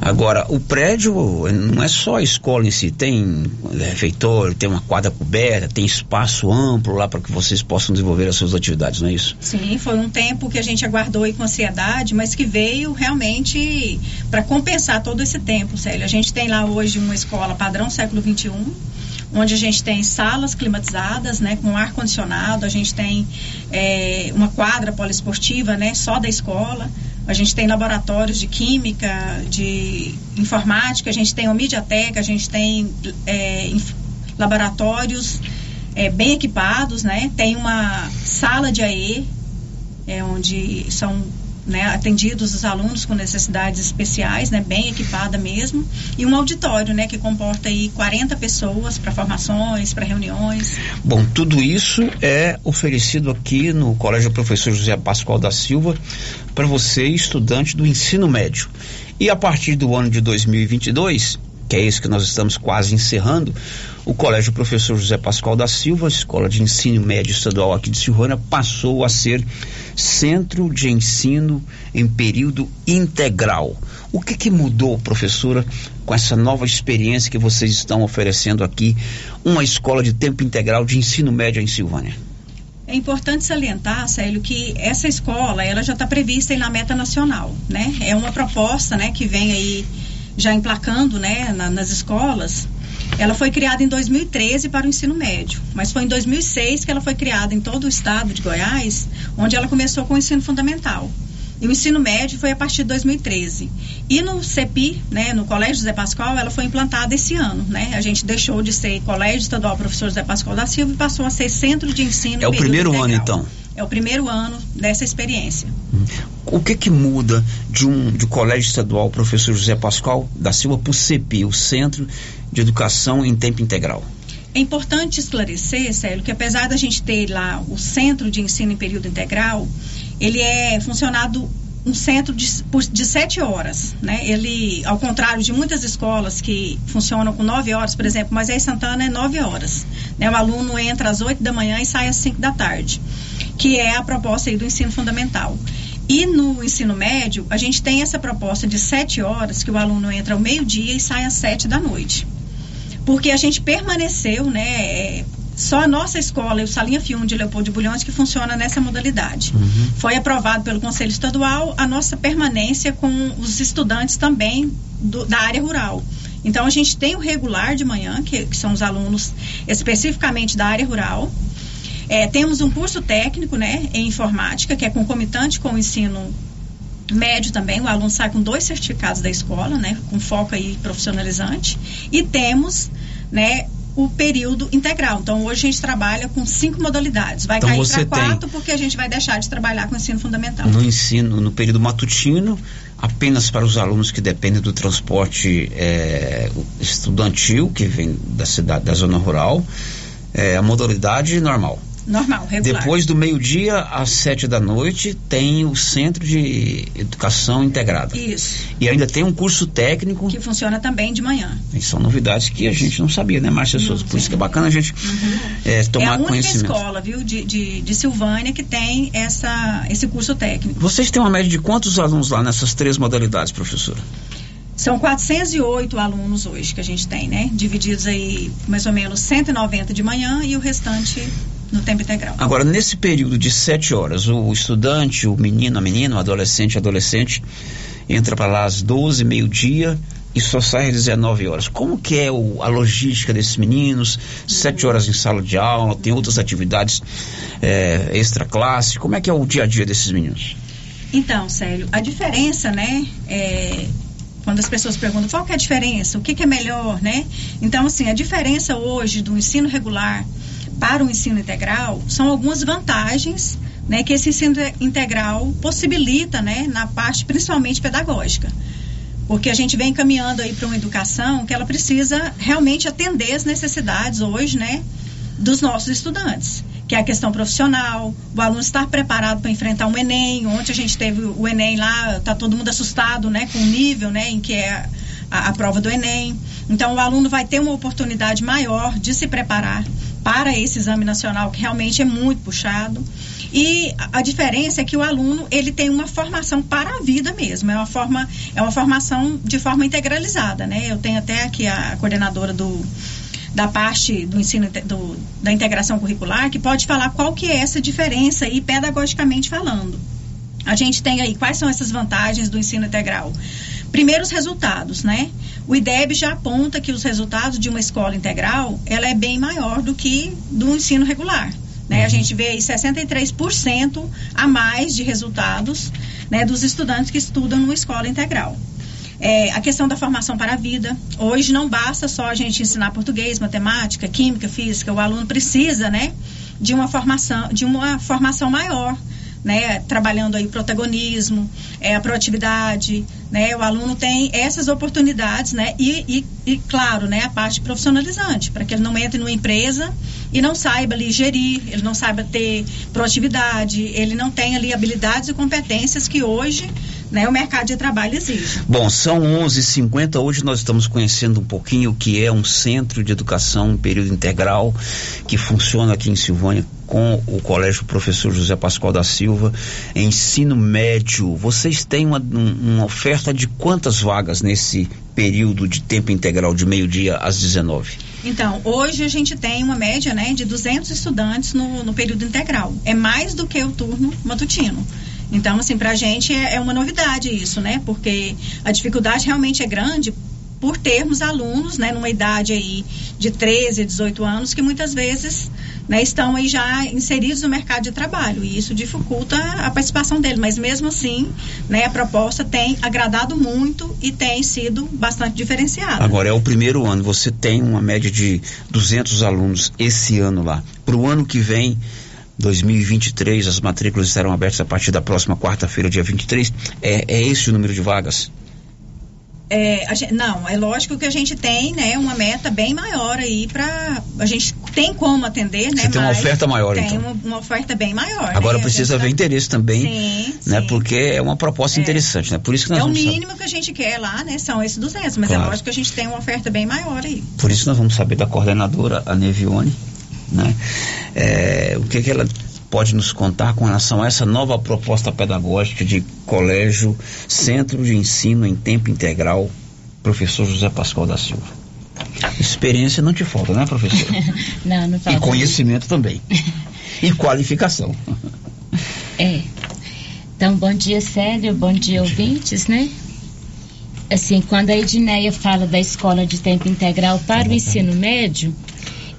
Agora, o prédio não é só a escola em si, tem refeitório, tem uma quadra coberta, tem espaço amplo lá para que vocês possam desenvolver as suas atividades, não é isso? Sim, foi um tempo que a gente aguardou aí com ansiedade, mas que veio realmente para compensar todo esse tempo, Célio. A gente tem lá hoje uma escola padrão século XXI, onde a gente tem salas climatizadas, né, com ar condicionado, a gente tem é, uma quadra poliesportiva, né, só da escola, a gente tem laboratórios de química, de informática, a gente tem uma mediateca, a gente tem é, laboratórios é, bem equipados, né, tem uma sala de AE, é, onde são né, atendidos os alunos com necessidades especiais, né, bem equipada mesmo, e um auditório, né, que comporta aí 40 pessoas para formações, para reuniões. Bom, tudo isso é oferecido aqui no Colégio Professor José Pascoal da Silva para você, estudante do ensino médio. E a partir do ano de 2022, que é isso que nós estamos quase encerrando, o Colégio Professor José Pascoal da Silva, Escola de Ensino Médio Estadual aqui de Silvânia, passou a ser Centro de Ensino em Período Integral. O que, que mudou, professora, com essa nova experiência que vocês estão oferecendo aqui, uma escola de tempo integral de ensino médio em Silvânia? É importante salientar, Célio, que essa escola ela já está prevista na meta nacional, né? É uma proposta, né, que vem aí já emplacando, né, na, nas escolas ela foi criada em 2013 para o ensino médio, mas foi em 2006 que ela foi criada em todo o estado de Goiás, onde ela começou com o ensino fundamental. E o ensino médio foi a partir de 2013. E no CEPI, né, no Colégio José Pascoal, ela foi implantada esse ano. Né? A gente deixou de ser Colégio Estadual Professor José Pascoal da Silva e passou a ser Centro de Ensino. É o primeiro integral. ano, então? É o primeiro ano dessa experiência. O que que muda de um de Colégio Estadual Professor José Pascoal da Silva para o CEPI, o Centro de Educação em Tempo Integral? É importante esclarecer, Célio, que apesar da gente ter lá o Centro de Ensino em Período Integral, ele é funcionado um centro de, de sete horas, né? Ele, ao contrário de muitas escolas que funcionam com nove horas, por exemplo, mas aí Santana é nove horas. Né? O aluno entra às oito da manhã e sai às cinco da tarde, que é a proposta aí do ensino fundamental. E no ensino médio, a gente tem essa proposta de sete horas, que o aluno entra ao meio-dia e sai às sete da noite. Porque a gente permaneceu, né, só a nossa escola e o Salinha Fium de Leopoldo de Bulhões que funciona nessa modalidade. Uhum. Foi aprovado pelo Conselho Estadual a nossa permanência com os estudantes também do, da área rural. Então a gente tem o regular de manhã, que, que são os alunos especificamente da área rural. É, temos um curso técnico né, em informática, que é concomitante com o ensino médio também, o aluno sai com dois certificados da escola, né, com foco aí profissionalizante. E temos né, o período integral. Então, hoje a gente trabalha com cinco modalidades. Vai então, cair para quatro, porque a gente vai deixar de trabalhar com o ensino fundamental. No ensino, no período matutino, apenas para os alunos que dependem do transporte é, estudantil, que vem da cidade, da zona rural, é, a modalidade normal. Normal, regular. Depois do meio-dia às sete da noite tem o Centro de Educação Integrada. Isso. E ainda tem um curso técnico. Que funciona também de manhã. E são novidades que a gente não sabia, né, Márcia Souza? Por isso que é bacana a gente uhum. é, tomar conhecimento. É a única escola, viu, de, de, de, Silvânia que tem essa, esse curso técnico. Vocês têm uma média de quantos alunos lá nessas três modalidades, professora? São 408 alunos hoje que a gente tem, né? Divididos aí mais ou menos 190 de manhã e o restante no tempo integral. Agora, nesse período de sete horas, o estudante, o menino, a menina, o adolescente, adolescente, entra para lá às 12, meio-dia e só sai às 19 horas. Como que é o, a logística desses meninos? Sete horas em sala de aula, tem outras atividades é, extra classe. Como é que é o dia a dia desses meninos? Então, Célio, a diferença, né, é, quando as pessoas perguntam qual que é a diferença, o que, que é melhor, né? Então, assim, a diferença hoje do ensino regular para o ensino integral são algumas vantagens né, que esse ensino integral possibilita né, na parte principalmente pedagógica. Porque a gente vem caminhando aí para uma educação que ela precisa realmente atender as necessidades hoje né, dos nossos estudantes que é a questão profissional, o aluno estar preparado para enfrentar um Enem. Ontem a gente teve o Enem lá, está todo mundo assustado né, com o nível né, em que é a, a prova do Enem. Então, o aluno vai ter uma oportunidade maior de se preparar para esse exame nacional, que realmente é muito puxado. E a diferença é que o aluno ele tem uma formação para a vida mesmo, é uma forma é uma formação de forma integralizada, né? Eu tenho até aqui a coordenadora do da parte do ensino do, da integração curricular que pode falar qual que é essa diferença aí pedagogicamente falando. A gente tem aí quais são essas vantagens do ensino integral. Primeiros resultados, né? O IDEB já aponta que os resultados de uma escola integral ela é bem maior do que do ensino regular. Né? A gente vê aí 63% a mais de resultados né, dos estudantes que estudam numa escola integral. É, a questão da formação para a vida. Hoje não basta só a gente ensinar português, matemática, química, física. O aluno precisa, né, de uma formação, de uma formação maior. Né, trabalhando aí protagonismo, é, a proatividade, né, o aluno tem essas oportunidades, né, e, e, e claro, né, a parte profissionalizante, para que ele não entre numa empresa e não saiba ali gerir, ele não saiba ter proatividade, ele não tem ali habilidades e competências que hoje né, o mercado de trabalho exige. Bom, são 11h50. Hoje nós estamos conhecendo um pouquinho o que é um centro de educação em período integral que funciona aqui em Silvânia com o Colégio Professor José Pascoal da Silva, ensino médio. Vocês têm uma, uma oferta de quantas vagas nesse período de tempo integral de meio-dia às 19? Então, hoje a gente tem uma média né, de 200 estudantes no, no período integral. É mais do que o turno matutino. Então, assim, para a gente é, é uma novidade isso, né? Porque a dificuldade realmente é grande por termos alunos, né, numa idade aí de 13, 18 anos, que muitas vezes né, estão aí já inseridos no mercado de trabalho e isso dificulta a participação dele, mas mesmo assim, né, a proposta tem agradado muito e tem sido bastante diferenciada. Agora é o primeiro ano, você tem uma média de 200 alunos esse ano lá. Para o ano que vem, 2023, as matrículas estarão abertas a partir da próxima quarta-feira, dia 23. É, é esse o número de vagas? É, gente, não, é lógico que a gente tem, né, uma meta bem maior aí para a gente tem como atender, né? Você tem uma oferta maior, tem então. Tem uma, uma, oferta bem maior. Agora né? precisa haver tá... interesse também, sim, né? Sim. Porque é uma proposta é. interessante, né? Por isso que nós é o mínimo saber. que a gente quer lá, né? São esses 200, mas é claro. é lógico que a gente tem uma oferta bem maior aí. Por isso nós vamos saber da coordenadora, a Nevione, né? É, o que que ela pode nos contar com relação a essa nova proposta pedagógica de colégio, centro de ensino em tempo integral, professor José Pascoal da Silva? Experiência não te falta, né, professor? não, não falta. E conhecimento também. e qualificação. É. Então, bom dia, Célio, bom dia, ouvintes, né? Assim, quando a Edneia fala da escola de tempo integral para o ensino médio,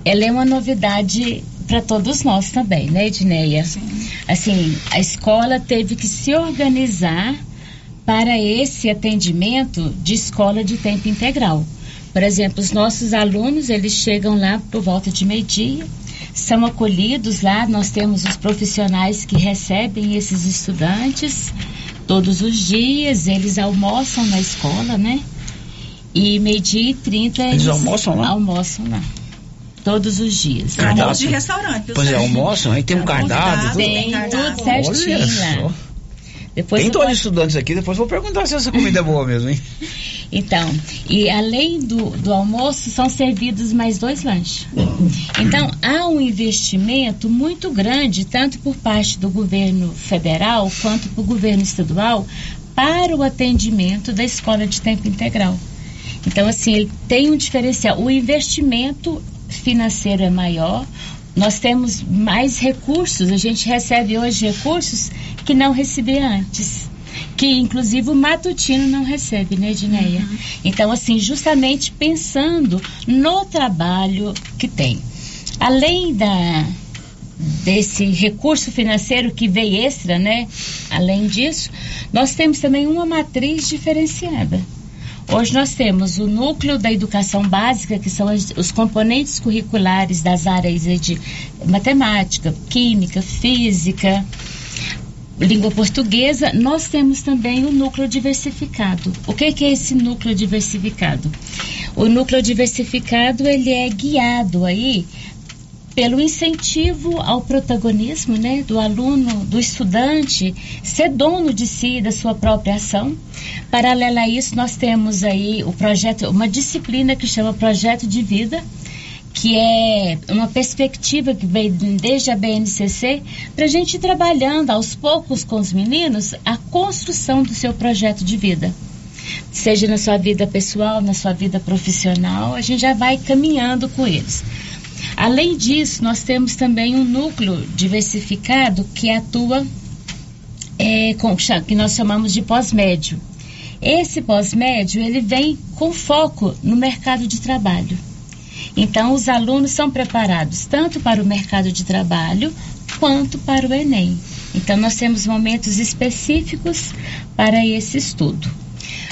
ela é uma novidade para todos nós também, né, Edneia? Sim. Assim, a escola teve que se organizar para esse atendimento de escola de tempo integral. Por exemplo, os nossos alunos, eles chegam lá por volta de meio-dia, são acolhidos lá, nós temos os profissionais que recebem esses estudantes todos os dias, eles almoçam na escola, né? E meio-dia e trinta eles, eles almoçam lá? Almoçam lá todos os dias. Cardápio. Almoço de restaurante. Pois é, almoço, aí tem um cardápio. Tem tudo certinho lá. Depois tem dois estudantes aqui, depois vou perguntar se essa comida é boa mesmo, hein? Então, e além do, do almoço, são servidos mais dois lanches. Então, há um investimento muito grande, tanto por parte do governo federal quanto por governo estadual, para o atendimento da escola de tempo integral. Então, assim, ele tem um diferencial. O investimento financeiro é maior, nós temos mais recursos, a gente recebe hoje recursos que não recebia antes. Que inclusive o matutino não recebe, né, Edneia? Uhum. Então, assim, justamente pensando no trabalho que tem. Além da, desse recurso financeiro que veio extra, né? Além disso, nós temos também uma matriz diferenciada. Hoje nós temos o núcleo da educação básica, que são os componentes curriculares das áreas de matemática, química, física, língua portuguesa. Nós temos também o núcleo diversificado. O que, que é esse núcleo diversificado? O núcleo diversificado ele é guiado aí pelo incentivo ao protagonismo né, do aluno, do estudante, ser dono de si, da sua própria ação. Paralela a isso, nós temos aí o projeto, uma disciplina que chama Projeto de Vida, que é uma perspectiva que vem desde a BNCC para a gente ir trabalhando aos poucos com os meninos a construção do seu projeto de vida. Seja na sua vida pessoal, na sua vida profissional, a gente já vai caminhando com eles. Além disso, nós temos também um núcleo diversificado que atua é, com, que nós chamamos de pós-médio. Esse pós-médio ele vem com foco no mercado de trabalho. Então, os alunos são preparados tanto para o mercado de trabalho quanto para o Enem. Então, nós temos momentos específicos para esse estudo.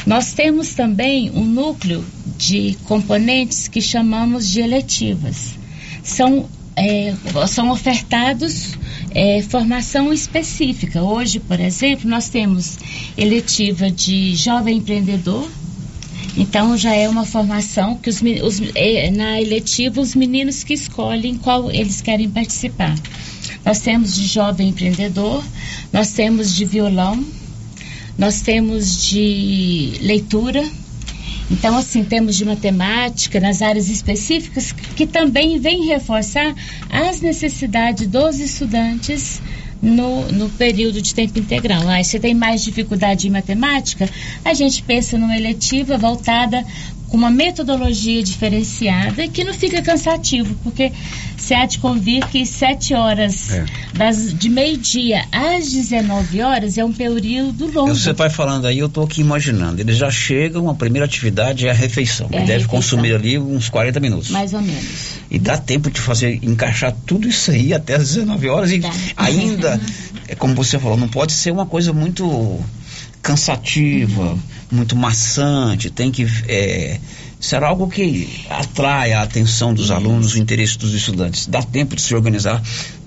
Nós temos também um núcleo de componentes que chamamos de eletivas são, é, são ofertados é, formação específica. Hoje, por exemplo, nós temos eletiva de jovem empreendedor. Então já é uma formação que os, os, é, na eletiva os meninos que escolhem qual eles querem participar. Nós temos de jovem empreendedor, nós temos de violão, nós temos de leitura, então, assim, temos de matemática nas áreas específicas que também vem reforçar as necessidades dos estudantes no, no período de tempo integral. Aí, se tem mais dificuldade em matemática, a gente pensa numa eletiva voltada com uma metodologia diferenciada que não fica cansativo, porque você há de convir que sete horas é. das, de meio-dia às 19 horas é um período longo. Você vai falando aí, eu estou aqui imaginando. Eles já chegam, a primeira atividade é a refeição. É deve refeição. consumir ali uns 40 minutos. Mais ou menos. E dá tempo de fazer, encaixar tudo isso aí até as 19 horas e dá. ainda, é como você falou, não pode ser uma coisa muito cansativa, uhum. Muito maçante, tem que é, ser algo que atrai a atenção dos alunos, o interesse dos estudantes. Dá tempo de se organizar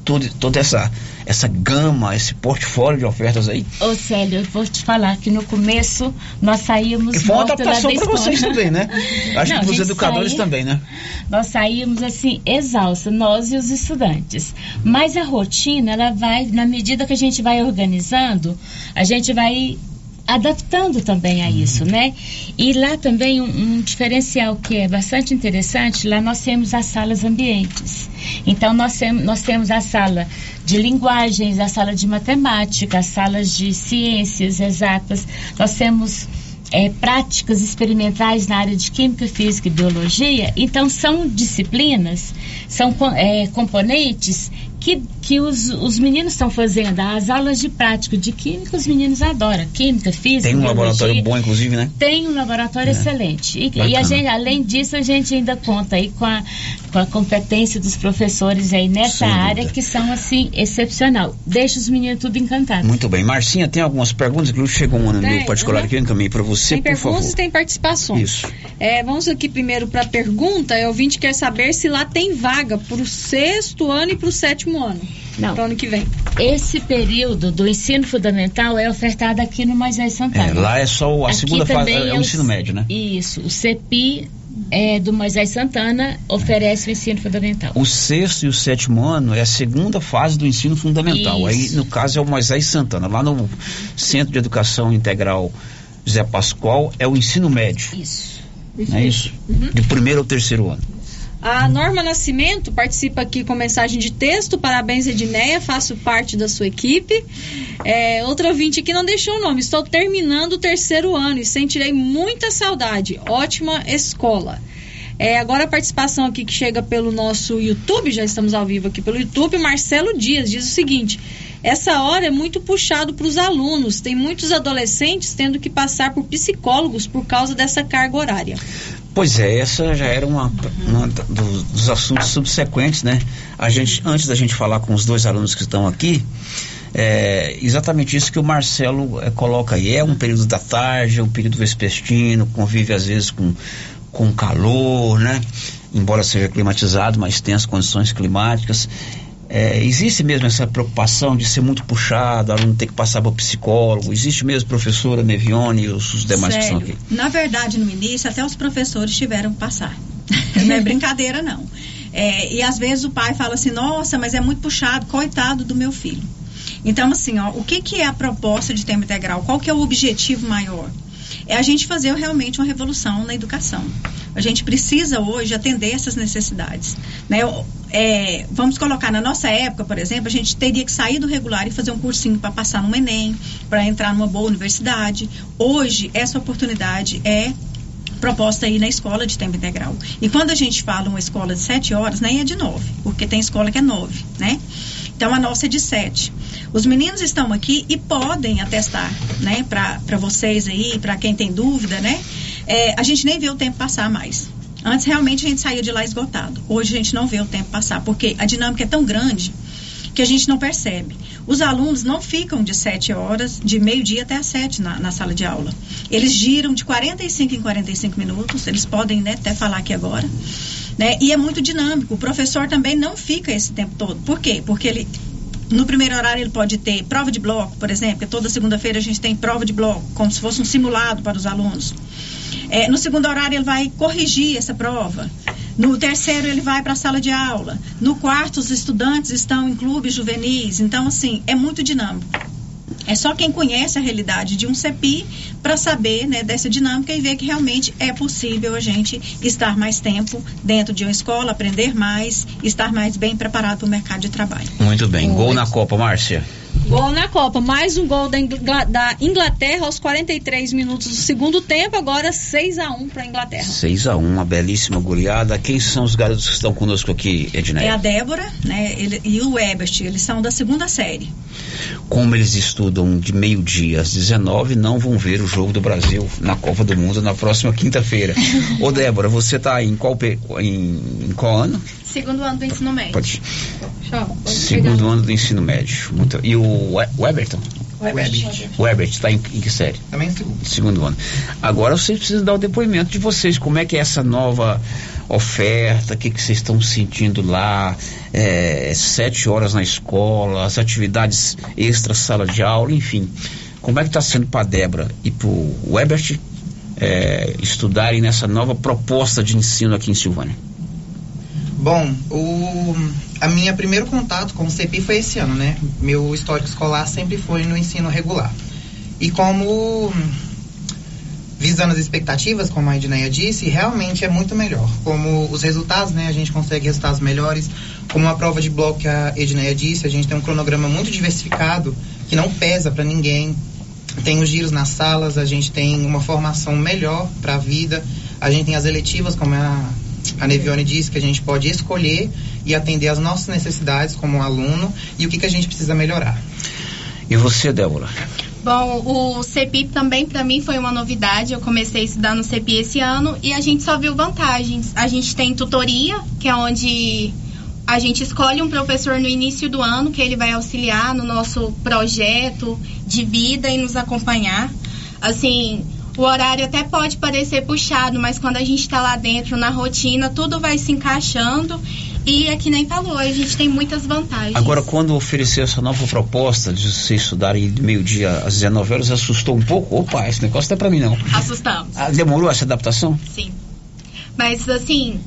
todo, toda essa, essa gama, esse portfólio de ofertas aí? Ô Célio, eu vou te falar que no começo nós saímos. E foi uma adaptação para vocês também, né? Acho Não, que para os educadores saía, também, né? Nós saímos assim, exaustos, nós e os estudantes. Mas a rotina, ela vai, na medida que a gente vai organizando, a gente vai adaptando também a isso, né? E lá também um, um, diferencial que é bastante interessante, lá nós temos as salas ambientes. Então nós, tem, nós temos a sala de linguagens, a sala de matemática, as salas de ciências exatas, nós temos é, práticas experimentais na área de química, física e biologia. Então são disciplinas, são é, componentes que, que os, os meninos estão fazendo. As aulas de prática de química, os meninos adoram. Química, física. Tem um biologia, laboratório bom, inclusive, né? Tem um laboratório é. excelente. E, e, a gente, além disso, a gente ainda conta aí com a, com a competência dos professores aí nessa Sem área dúvida. que são, assim, excepcional. Deixa os meninos tudo encantados. Muito bem. Marcinha, tem algumas perguntas? Inclusive, chegou uma no meu particular uhum. aqui, eu encaminhei para você, tem por favor. Tem perguntas e tem participações. Isso. É, vamos aqui primeiro para a pergunta. O ouvinte quer saber se lá tem vaga para o sexto ano e para o sétimo ano. Não. Para o ano que vem. Esse período do ensino fundamental é ofertado aqui no Moisés Santana. É, lá é só a aqui segunda fase, é, é o ensino médio, né? Isso. O CEPI é, do Moisés Santana oferece o ensino fundamental. O sexto e o sétimo ano é a segunda fase do ensino fundamental. Isso. Aí, no caso, é o Moisés Santana. Lá no Centro de Educação Integral José Pascoal é o ensino médio. Isso. Não é isso? Uhum. De primeiro ao terceiro ano. A Norma Nascimento participa aqui com mensagem de texto. Parabéns, Edneia. Faço parte da sua equipe. É, outra ouvinte aqui não deixou o nome. Estou terminando o terceiro ano e sentirei muita saudade. Ótima escola. É, agora a participação aqui que chega pelo nosso YouTube, já estamos ao vivo aqui pelo YouTube. Marcelo Dias diz o seguinte: essa hora é muito puxado para os alunos. Tem muitos adolescentes tendo que passar por psicólogos por causa dessa carga horária. Pois é, essa já era uma, uma dos, dos assuntos subsequentes, né? A gente, antes da gente falar com os dois alunos que estão aqui, é exatamente isso que o Marcelo é, coloca aí. É um período da tarde, é um período vespertino, convive às vezes com, com calor, né? Embora seja climatizado, mas tem as condições climáticas. É, existe mesmo essa preocupação de ser muito puxado, aluno ter que passar para o psicólogo? Existe mesmo, professora Nevione e os, os demais Sério? que estão aqui? Na verdade, no início, até os professores tiveram que passar. não é brincadeira, não. É, e às vezes o pai fala assim, nossa, mas é muito puxado, coitado do meu filho. Então, assim, ó, o que, que é a proposta de tempo integral? Qual que é o objetivo maior? É a gente fazer realmente uma revolução na educação. A gente precisa hoje atender essas necessidades. Né? É, vamos colocar, na nossa época, por exemplo, a gente teria que sair do regular e fazer um cursinho para passar no Enem, para entrar numa boa universidade. Hoje, essa oportunidade é proposta aí na escola de tempo integral. E quando a gente fala uma escola de sete horas, nem é de nove, porque tem escola que é nove, né? Então a nossa é de sete. Os meninos estão aqui e podem atestar, né, para vocês aí, para quem tem dúvida, né? É, a gente nem vê o tempo passar mais. Antes realmente a gente saía de lá esgotado. Hoje a gente não vê o tempo passar, porque a dinâmica é tão grande que a gente não percebe. Os alunos não ficam de 7 horas, de meio-dia até as 7 na, na, sala de aula. Eles giram de 45 em 45 minutos, eles podem né, até falar aqui agora. Né? E é muito dinâmico. O professor também não fica esse tempo todo. Por quê? Porque ele. No primeiro horário ele pode ter prova de bloco, por exemplo, que toda segunda-feira a gente tem prova de bloco, como se fosse um simulado para os alunos. É, no segundo horário ele vai corrigir essa prova. No terceiro, ele vai para a sala de aula. No quarto, os estudantes estão em clubes juvenis. Então, assim, é muito dinâmico. É só quem conhece a realidade de um CEPI para saber né, dessa dinâmica e ver que realmente é possível a gente estar mais tempo dentro de uma escola, aprender mais, estar mais bem preparado para o mercado de trabalho. Muito bem. Gol na Copa, Márcia. Gol na Copa, mais um gol da, Ingl da Inglaterra aos 43 minutos do segundo tempo, agora 6 a 1 para a Inglaterra. 6 a 1 uma belíssima goleada. Quem são os garotos que estão conosco aqui, Edneia? É a Débora né, ele, e o Ebert, eles são da segunda série. Como eles estudam de meio-dia às 19, não vão ver o jogo do Brasil na Copa do Mundo na próxima quinta-feira. Ô Débora, você está em qual, em, em qual ano? Segundo ano do ensino médio. Pode. Segundo pegar. ano do ensino médio. Muito, e o, o Everton? O Ebert está em, em, que série? Também segundo. Segundo ano. Agora vocês precisam dar o depoimento de vocês. Como é que é essa nova oferta? O que, que vocês estão sentindo lá? É, sete horas na escola, as atividades extra sala de aula, enfim. Como é que está sendo para a Débora e para o Ebert é, estudarem nessa nova proposta de ensino aqui em Silvânia? Bom, o, a minha primeiro contato com o CEPI foi esse ano, né? Meu histórico escolar sempre foi no ensino regular. E como visando as expectativas, como a Edneia disse, realmente é muito melhor. Como os resultados, né, a gente consegue resultados melhores. Como a prova de bloco que a Edneia disse, a gente tem um cronograma muito diversificado, que não pesa para ninguém. Tem os giros nas salas, a gente tem uma formação melhor para a vida. A gente tem as eletivas, como a a Nevione disse que a gente pode escolher e atender às nossas necessidades como aluno e o que, que a gente precisa melhorar. E você, Débora? Bom, o CEPI também para mim foi uma novidade. Eu comecei a estudar no CEPI esse ano e a gente só viu vantagens. A gente tem tutoria, que é onde a gente escolhe um professor no início do ano que ele vai auxiliar no nosso projeto de vida e nos acompanhar. Assim, o horário até pode parecer puxado, mas quando a gente está lá dentro na rotina, tudo vai se encaixando e é que nem falou, a gente tem muitas vantagens. Agora, quando ofereceu essa nova proposta de vocês estudarem de meio-dia às 19 horas, assustou um pouco? Opa, esse negócio não é para mim não. Assustamos. Ah, demorou essa adaptação? Sim. Mas assim,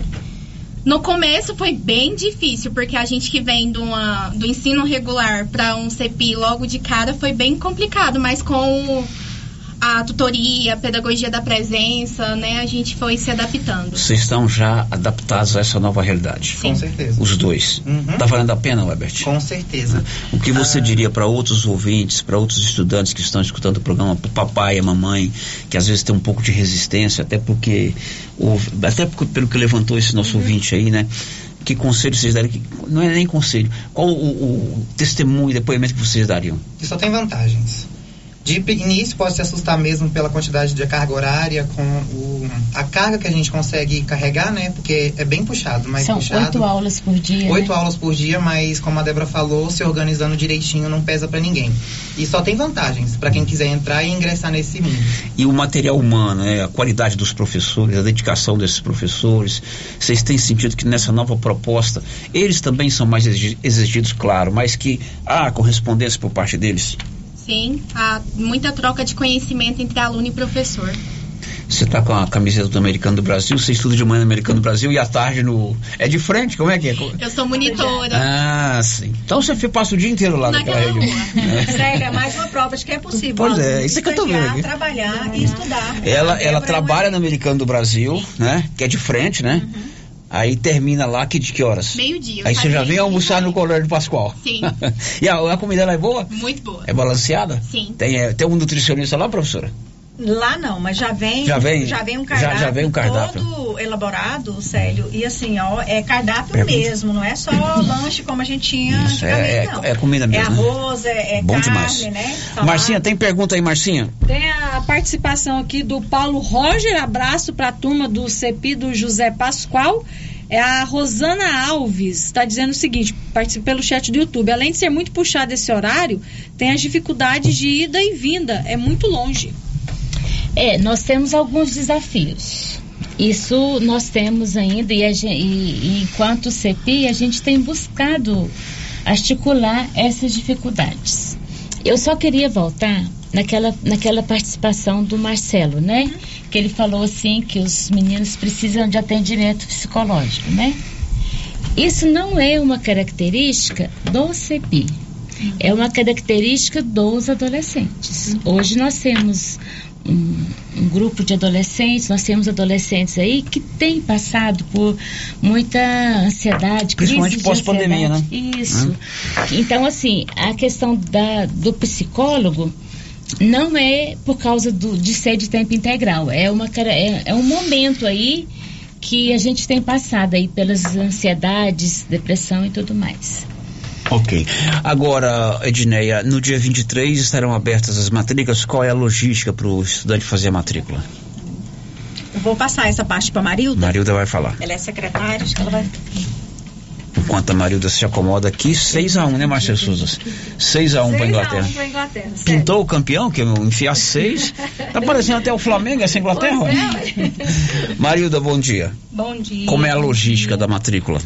no começo foi bem difícil, porque a gente que vem do, uma, do ensino regular para um CEPI logo de cara foi bem complicado, mas com a tutoria, a pedagogia da presença, né? A gente foi se adaptando. Vocês estão já adaptados a essa nova realidade? Sim. Com certeza. Os dois. Uhum. Tá valendo a pena, Webert? Com certeza. O que você ah. diria para outros ouvintes, para outros estudantes que estão escutando o programa, para o papai e a mamãe, que às vezes tem um pouco de resistência, até porque, até pelo que levantou esse nosso uhum. ouvinte aí, né? Que conselho vocês dariam? Não é nem conselho. Qual o, o testemunho, depoimento que vocês dariam? Que só tem vantagens De início pode se assustar mesmo pela quantidade de carga horária, com o, a carga que a gente consegue carregar, né? Porque é bem puxado, mas São puxado. oito aulas por dia. Oito né? aulas por dia, mas como a Débora falou, se organizando direitinho não pesa para ninguém. E só tem vantagens para quem quiser entrar e ingressar nesse mundo. E o material humano, né? a qualidade dos professores, a dedicação desses professores. Vocês têm sentido que nessa nova proposta, eles também são mais exigi- exigidos, claro, mas que há correspondência por parte deles? Sim, há muita troca de conhecimento entre aluno e professor. Você está com a camiseta do Americano do Brasil, você estuda de manhã no Americano do Brasil e à tarde no. É de frente? Como é que é? Eu sou monitora. Ah, sim. Então você passa o dia inteiro lá naquela região. Célia, é mais uma prova de que é possível. Pois é, isso é que eu tô vendo trabalhar e estudar. Ela, A ela trabalha no Americano do Brasil, né? Que é de frente, né? Aí termina lá que de que horas? Meio-dia. Aí você já vem almoçar no Colégio Pascoal. Sim. e a, a comida lá é boa? Muito boa. É balanceada? Sim. Tem, é, tem um nutricionista lá, professora? Lá não, mas já vem, Já vem? um Já- cardápio, já vem um cardápio. todo elaborado, Célio, e assim, ó, é cardápio Pergunta. mesmo, não é só lanche como a gente tinha Isso, é- antigamente, é- não. é comida mesmo, É né? arroz, é, é Bom carne, demais. né? Marcinha, tem pergunta aí, Marcinha? Tem a participação aqui do Paulo Roger, abraço para a turma do CEPI do José Pascoal. É a Rosana Alves, está dizendo o seguinte, participa pelo chat do YouTube. Além de ser muito puxado esse horário, tem as dificuldades de ida e vinda, é muito longe. É, nós temos alguns desafios. Isso nós temos ainda e, a gen- e- e enquanto CEPI a gente tem buscado articular essas dificuldades. Eu só queria voltar naquela, naquela participação do Marcelo, né? Que ele falou assim que os meninos precisam de atendimento psicológico, né? Isso não é uma característica do CEPI. É uma característica dos adolescentes. Hoje nós temos um, um grupo de adolescentes, nós temos adolescentes aí que têm passado por muita ansiedade, Principalmente de pós-pandemia, né? Isso. Então, assim, a questão da, do psicólogo não é por causa do, de ser de tempo integral, é, uma, é, é um momento aí que a gente tem passado aí pelas ansiedades, depressão e tudo mais. Ok. Agora, Edneia, no dia 23 estarão abertas as matrículas. Qual é a logística para o estudante fazer a matrícula? Eu vou passar essa parte para Marilda. Marilda vai falar. Ela é secretária, acho que ela vai. Enquanto a Marilda se acomoda aqui, 6x1, né, Marcelo Souza? 6x1 para Inglaterra. pra Inglaterra. Pintou o campeão, que enfiar 6. Tá parecendo até o Flamengo, essa Inglaterra. Ó. Marilda, bom dia. Bom dia. Como é a logística da matrícula?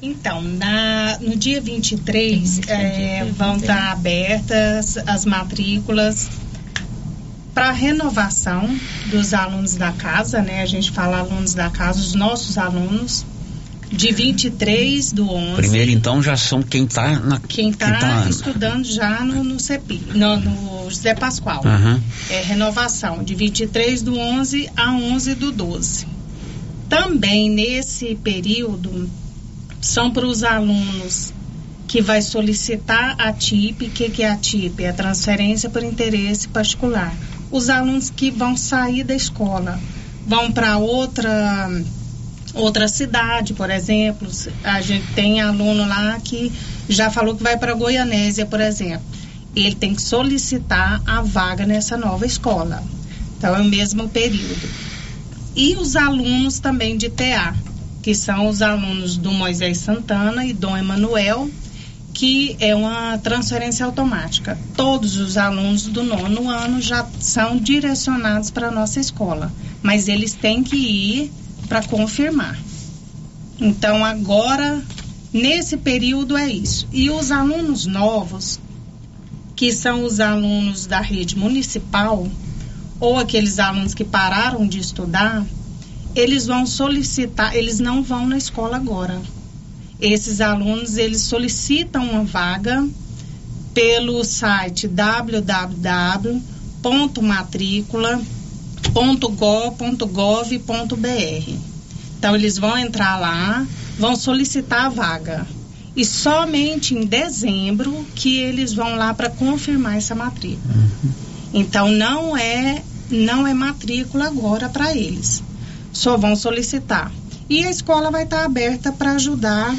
Então, na, no dia 23 é, vão estar abertas as matrículas para renovação dos alunos da casa, né? A gente fala alunos da casa, os nossos alunos, de 23 do 11. Primeiro, então, já são quem tá na. Quem está estudando já no, no CEPI, no, no José Pascoal. Aham. É renovação de 23 do 11 a 11 do 12. Também nesse período são para os alunos que vai solicitar a TIP. O que, que é a TIP? É a transferência por interesse particular. Os alunos que vão sair da escola vão para outra outra cidade, por exemplo. A gente tem aluno lá que já falou que vai para Goianésia, por exemplo. Ele tem que solicitar a vaga nessa nova escola. Então é o mesmo período. E os alunos também de TA, que são os alunos do Moisés Santana e Dom Emanuel, que é uma transferência automática. Todos os alunos do nono ano já são direcionados para a nossa escola, mas eles têm que ir para confirmar. Então, agora, nesse período é isso. E os alunos novos, que são os alunos da rede municipal, ou aqueles alunos que pararam de estudar, eles vão solicitar, eles não vão na escola agora. Esses alunos, eles solicitam uma vaga pelo site www.matricula.gov.br. Então, eles vão entrar lá, vão solicitar a vaga. E somente em dezembro que eles vão lá para confirmar essa matrícula. Então, não é, não é matrícula agora para eles. Só vão solicitar. E a escola vai estar aberta para ajudar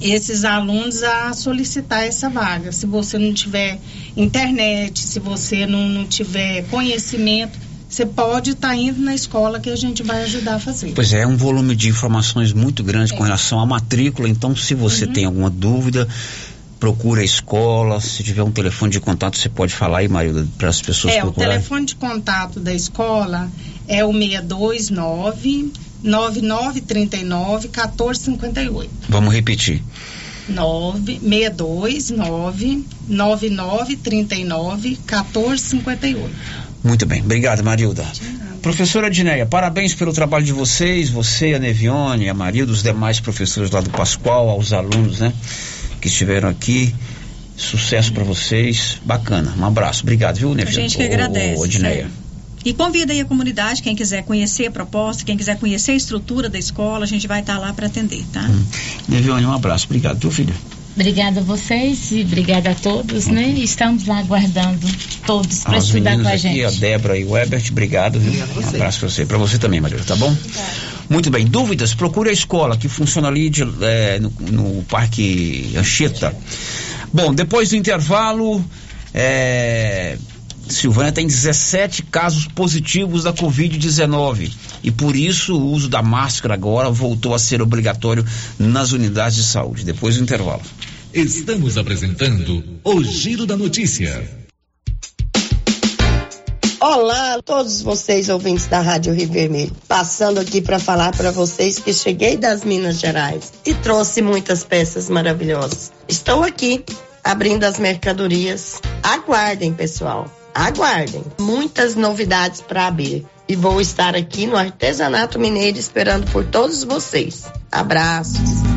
esses alunos a solicitar essa vaga. Se você não tiver internet, se você não, não tiver conhecimento, você pode estar tá indo na escola que a gente vai ajudar a fazer. Pois é, é um volume de informações muito grande é. com relação à matrícula, então se você uhum. tem alguma dúvida, procura a escola, se tiver um telefone de contato, você pode falar aí, Marilda, para as pessoas é, procurarem. É, o telefone de contato da escola é o 629 9939 1458. Vamos repetir. 629 9939 1458. Muito bem, obrigado, Marilda. Professora Dinéia, parabéns pelo trabalho de vocês, você, a Nevione, a Marilda, os demais professores lá do Pascoal, aos alunos, né, que estiveram aqui. Sucesso para vocês, bacana. Um abraço, obrigado, viu, Nevione? A gente que agradece. Ô, Dinéia. E convida aí a comunidade, quem quiser conhecer a proposta, quem quiser conhecer a estrutura da escola, a gente vai estar lá para atender, tá? Hum. Nevione, um abraço. Obrigado, teu filho. Obrigada a vocês e obrigada a todos, né? Estamos lá aguardando todos para estudar com a gente. Aqui, a Débora e o Ebert, obrigado, viu? Um abraço para você. Para você também, Maria, tá bom? Muito bem. Dúvidas? Procure a escola que funciona ali de, é, no, no Parque Anchieta. Bom, depois do intervalo, é, Silvânia tem 17 casos positivos da Covid-19 e por isso o uso da máscara agora voltou a ser obrigatório nas unidades de saúde. Depois do intervalo. Estamos apresentando o Giro da Notícia. Olá a todos vocês ouvintes da Rádio Rio Vermelho. Passando aqui para falar para vocês que cheguei das Minas Gerais e trouxe muitas peças maravilhosas. Estou aqui abrindo as mercadorias. Aguardem, pessoal aguardem. Muitas novidades para abrir. E vou estar aqui no Artesanato Mineiro esperando por todos vocês. Abraços.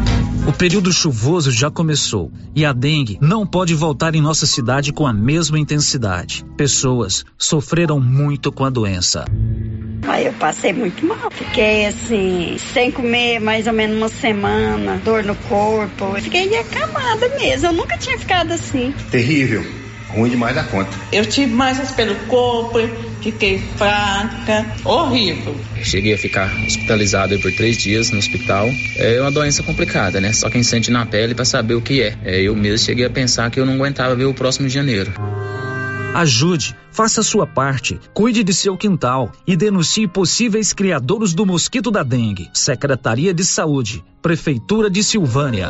O período chuvoso já começou e a dengue não pode voltar em nossa cidade com a mesma intensidade. Pessoas sofreram muito com a doença. Aí eu passei muito mal. Fiquei assim, sem comer mais ou menos uma semana, dor no corpo. fiquei acamada mesmo. Eu nunca tinha ficado assim. Terrível ruim demais da conta. Eu tive mais pelo corpo, fiquei fraca, horrível. Cheguei a ficar hospitalizado por três dias no hospital. É uma doença complicada, né? Só quem sente na pele para saber o que é. é. Eu mesmo cheguei a pensar que eu não aguentava ver o próximo de janeiro. Ajude, faça a sua parte, cuide de seu quintal e denuncie possíveis criadores do mosquito da dengue. Secretaria de Saúde, Prefeitura de Silvânia.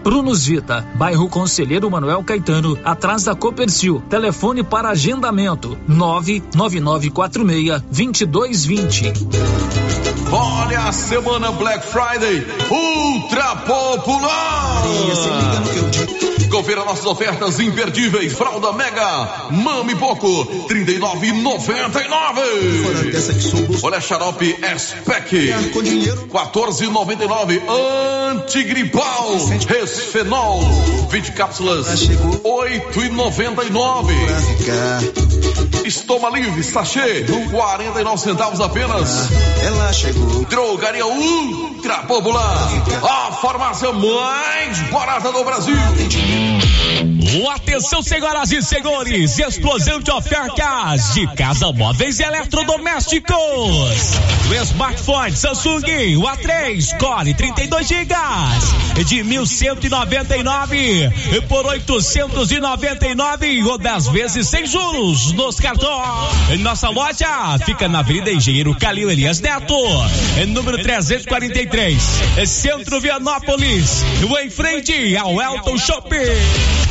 Prunus Vita, bairro Conselheiro Manuel Caetano, atrás da Copercil. Telefone para agendamento: 99946 2220. Olha a semana Black Friday ultra popular. Confira nossas ofertas imperdíveis. Fralda Mega, Mami Poco, 39,99. Olha xarope S-Pack, 14,99. Antigripal, Resfenol, 20 cápsulas, 8,99. Estoma Livre, sachê, 49 centavos apenas. Ela chegou. Drogaria Ultra Popular, a farmácia mais barata do Brasil. Atenção, senhoras e senhores, explosão de ofertas de casa móveis e eletrodomésticos. O smartphone Samsung, o A3 Core 32 GB de 1199 por 899 ou 10 vezes sem juros nos cartões. Nossa loja fica na Avenida Engenheiro Calil Elias Neto, número 343, Centro Vianópolis, em frente ao Elton Shopping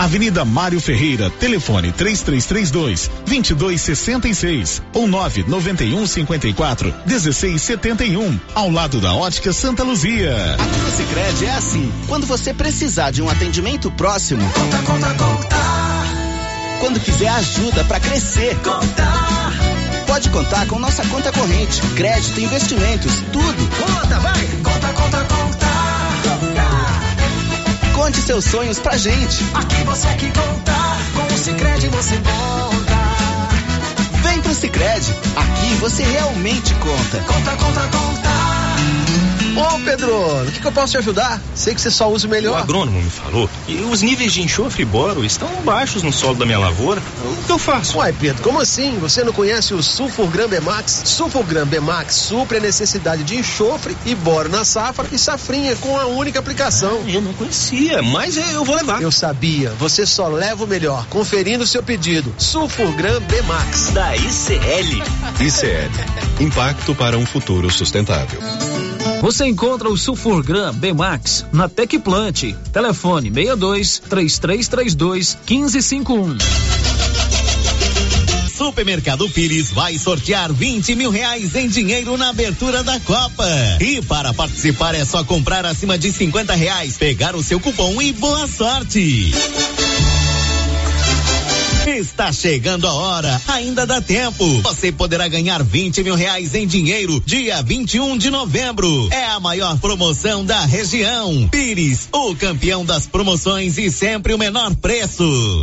Avenida Mário Ferreira, telefone 3332 2266 ou 991 54 1671, ao lado da Ótica Santa Luzia. Aqui no é assim, quando você precisar de um atendimento próximo, conta, conta, conta. Quando quiser ajuda para crescer, conta. Pode contar com nossa conta corrente, crédito, investimentos, tudo. Conta, vai. Conta, conta, conta. Conte seus sonhos pra gente. Aqui você é que conta, com o Cicred você conta. Vem pro Cicred, aqui você realmente conta. Conta, conta, conta. Ô Pedro, o que, que, eu posso te ajudar? Sei que você só usa o melhor. O agrônomo me falou e os níveis de enxofre e boro estão baixos no solo da minha lavoura. O que eu faço? Uai, Pedro, como assim? Você não conhece o Sulfurgram Bemax? Sulfurgram Bemax supre a necessidade de enxofre e boro na safra e safrinha com a única aplicação. Ah, eu não conhecia, mas eu vou levar. Eu sabia, você só leva o melhor. Conferindo o seu pedido. Sulfurgram Bemax. Da ICL. ICL. Impacto para um futuro sustentável. Você encontra o Sulfurgram Bemax na Tecplant. Telefone 62 3332 1551. Supermercado Pires vai sortear 20 mil reais em dinheiro na abertura da Copa. E para participar é só comprar acima de 50 reais, pegar o seu cupom e boa sorte. Está chegando a hora, ainda dá tempo. Você poderá ganhar 20 mil reais em dinheiro dia 21 de novembro. É a maior promoção da região. Pires, o campeão das promoções e sempre o menor preço.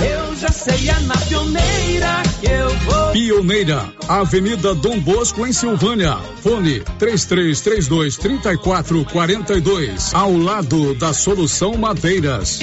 Eu já sei, é na pioneira que eu vou. Pioneira, Avenida Dom Bosco, em Silvânia. Fone 3332 3442. Ao lado da Solução Madeiras.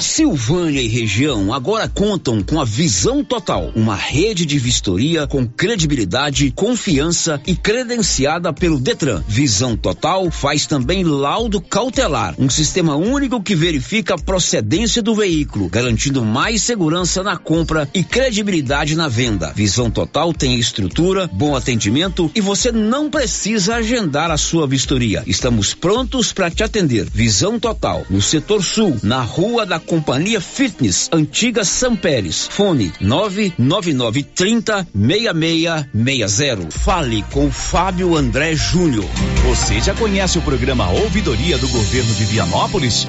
Silvânia e região agora contam com a Visão Total, uma rede de vistoria com credibilidade, confiança e credenciada pelo Detran. Visão Total faz também laudo cautelar, um sistema único que verifica a procedência do veículo, garantindo mais segurança na compra e credibilidade na venda. Visão Total tem estrutura, bom atendimento e você não precisa agendar a sua vistoria. Estamos prontos para te atender. Visão Total, no setor sul, na rua da Companhia Fitness, antiga São Pérez. Fone 99930 6660. Fale com Fábio André Júnior. Você já conhece o programa Ouvidoria do Governo de Vianópolis?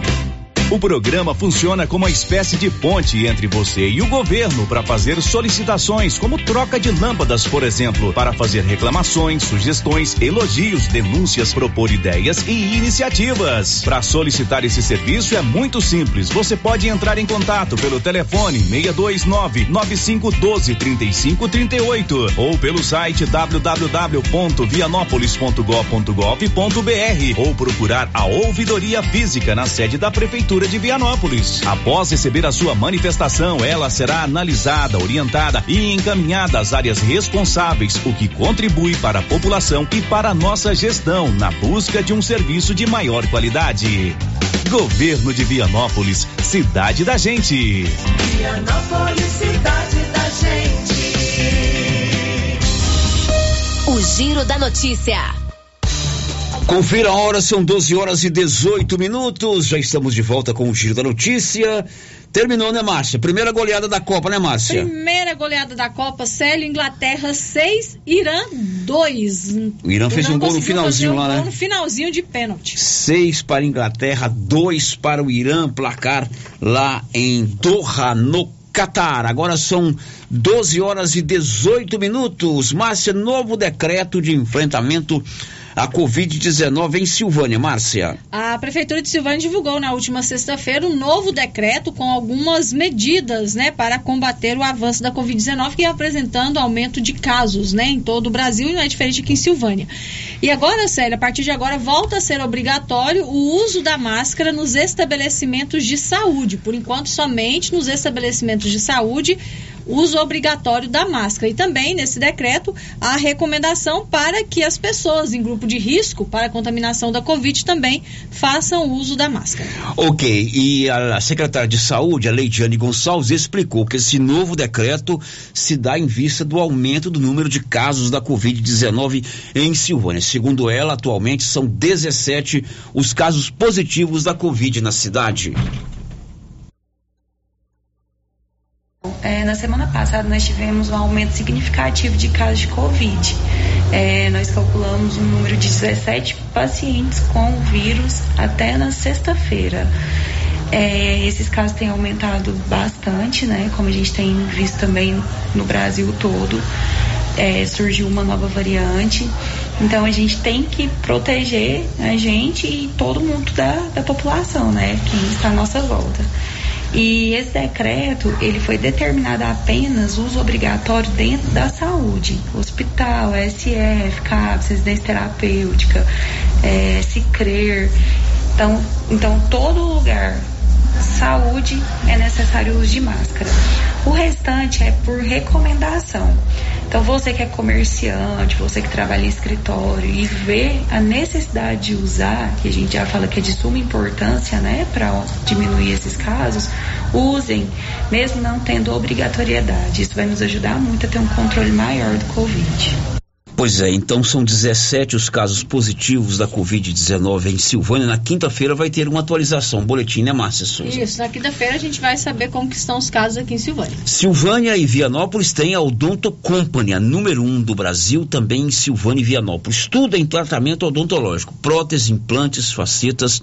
O programa funciona como uma espécie de ponte entre você e o governo para fazer solicitações, como troca de lâmpadas, por exemplo, para fazer reclamações, sugestões, elogios, denúncias, propor ideias e iniciativas. Para solicitar esse serviço é muito simples. Você pode entrar em contato pelo telefone 629 9512 3538 ou pelo site www.vianopolis.gov.br ou procurar a ouvidoria física na sede da prefeitura Prefeitura de Vianópolis. Após receber a sua manifestação, ela será analisada, orientada e encaminhada às áreas responsáveis, o que contribui para a população e para a nossa gestão na busca de um serviço de maior qualidade. Governo de Vianópolis, cidade da gente. Vianópolis, cidade da gente. O Giro da Notícia. Confira a hora, são 12 horas e 18 minutos. Já estamos de volta com o Giro da Notícia. Terminou, né, Márcia? Primeira goleada da Copa, né, Márcia? Primeira goleada da Copa, Célio, Inglaterra 6, Irã 2. O Irã fez um gol no finalzinho lá, um né? Gol no finalzinho de pênalti. 6 para a Inglaterra, 2 para o Irã, placar lá em Doha, no Catar. Agora são 12 horas e 18 minutos. Márcia, novo decreto de enfrentamento a Covid-19 em Silvânia. Márcia. A Prefeitura de Silvânia divulgou na última sexta-feira um novo decreto com algumas medidas né, para combater o avanço da Covid-19 que é apresentando aumento de casos né, em todo o Brasil e não é diferente aqui em Silvânia. E agora, Célia, a partir de agora volta a ser obrigatório o uso da máscara nos estabelecimentos de saúde. Por enquanto, somente nos estabelecimentos de saúde uso obrigatório da máscara. E também, nesse decreto, a recomendação para que as pessoas em grupo de risco para contaminação da Covid também façam uso da máscara. Ok, e a secretária de Saúde, a Leidiane Gonçalves, explicou que esse novo decreto se dá em vista do aumento do número de casos da Covid-19 em Silvânia. Segundo ela, atualmente são 17 os casos positivos da Covid na cidade. É, na semana passada nós tivemos um aumento significativo de casos de Covid. É, nós calculamos um número de 17 pacientes com o vírus até na sexta-feira. É, esses casos têm aumentado bastante, né? Como a gente tem visto também no Brasil todo. É, surgiu uma nova variante. Então a gente tem que proteger a gente e todo mundo da, da população, né? Quem está à nossa volta. E esse decreto, ele foi determinado apenas uso obrigatório dentro da saúde, hospital, SF, CAPS, residência terapêutica, é, CICRER. Então, então, todo lugar saúde é necessário o uso de máscara. O restante é por recomendação. Então, você que é comerciante, você que trabalha em escritório e vê a necessidade de usar, que a gente já fala que é de suma importância, né, para diminuir esses casos, usem, mesmo não tendo obrigatoriedade. Isso vai nos ajudar muito a ter um controle maior do Covid. Pois é, então são 17 os casos positivos da Covid-19 em Silvânia. Na quinta-feira vai ter uma atualização, um boletim, né, Márcia Souza? Isso, na quinta-feira a gente vai saber como que estão os casos aqui em Silvânia. Silvânia e Vianópolis têm a Odonto Company, a número um do Brasil, também em Silvânia e Vianópolis. Tudo em tratamento odontológico, próteses, implantes, facetas,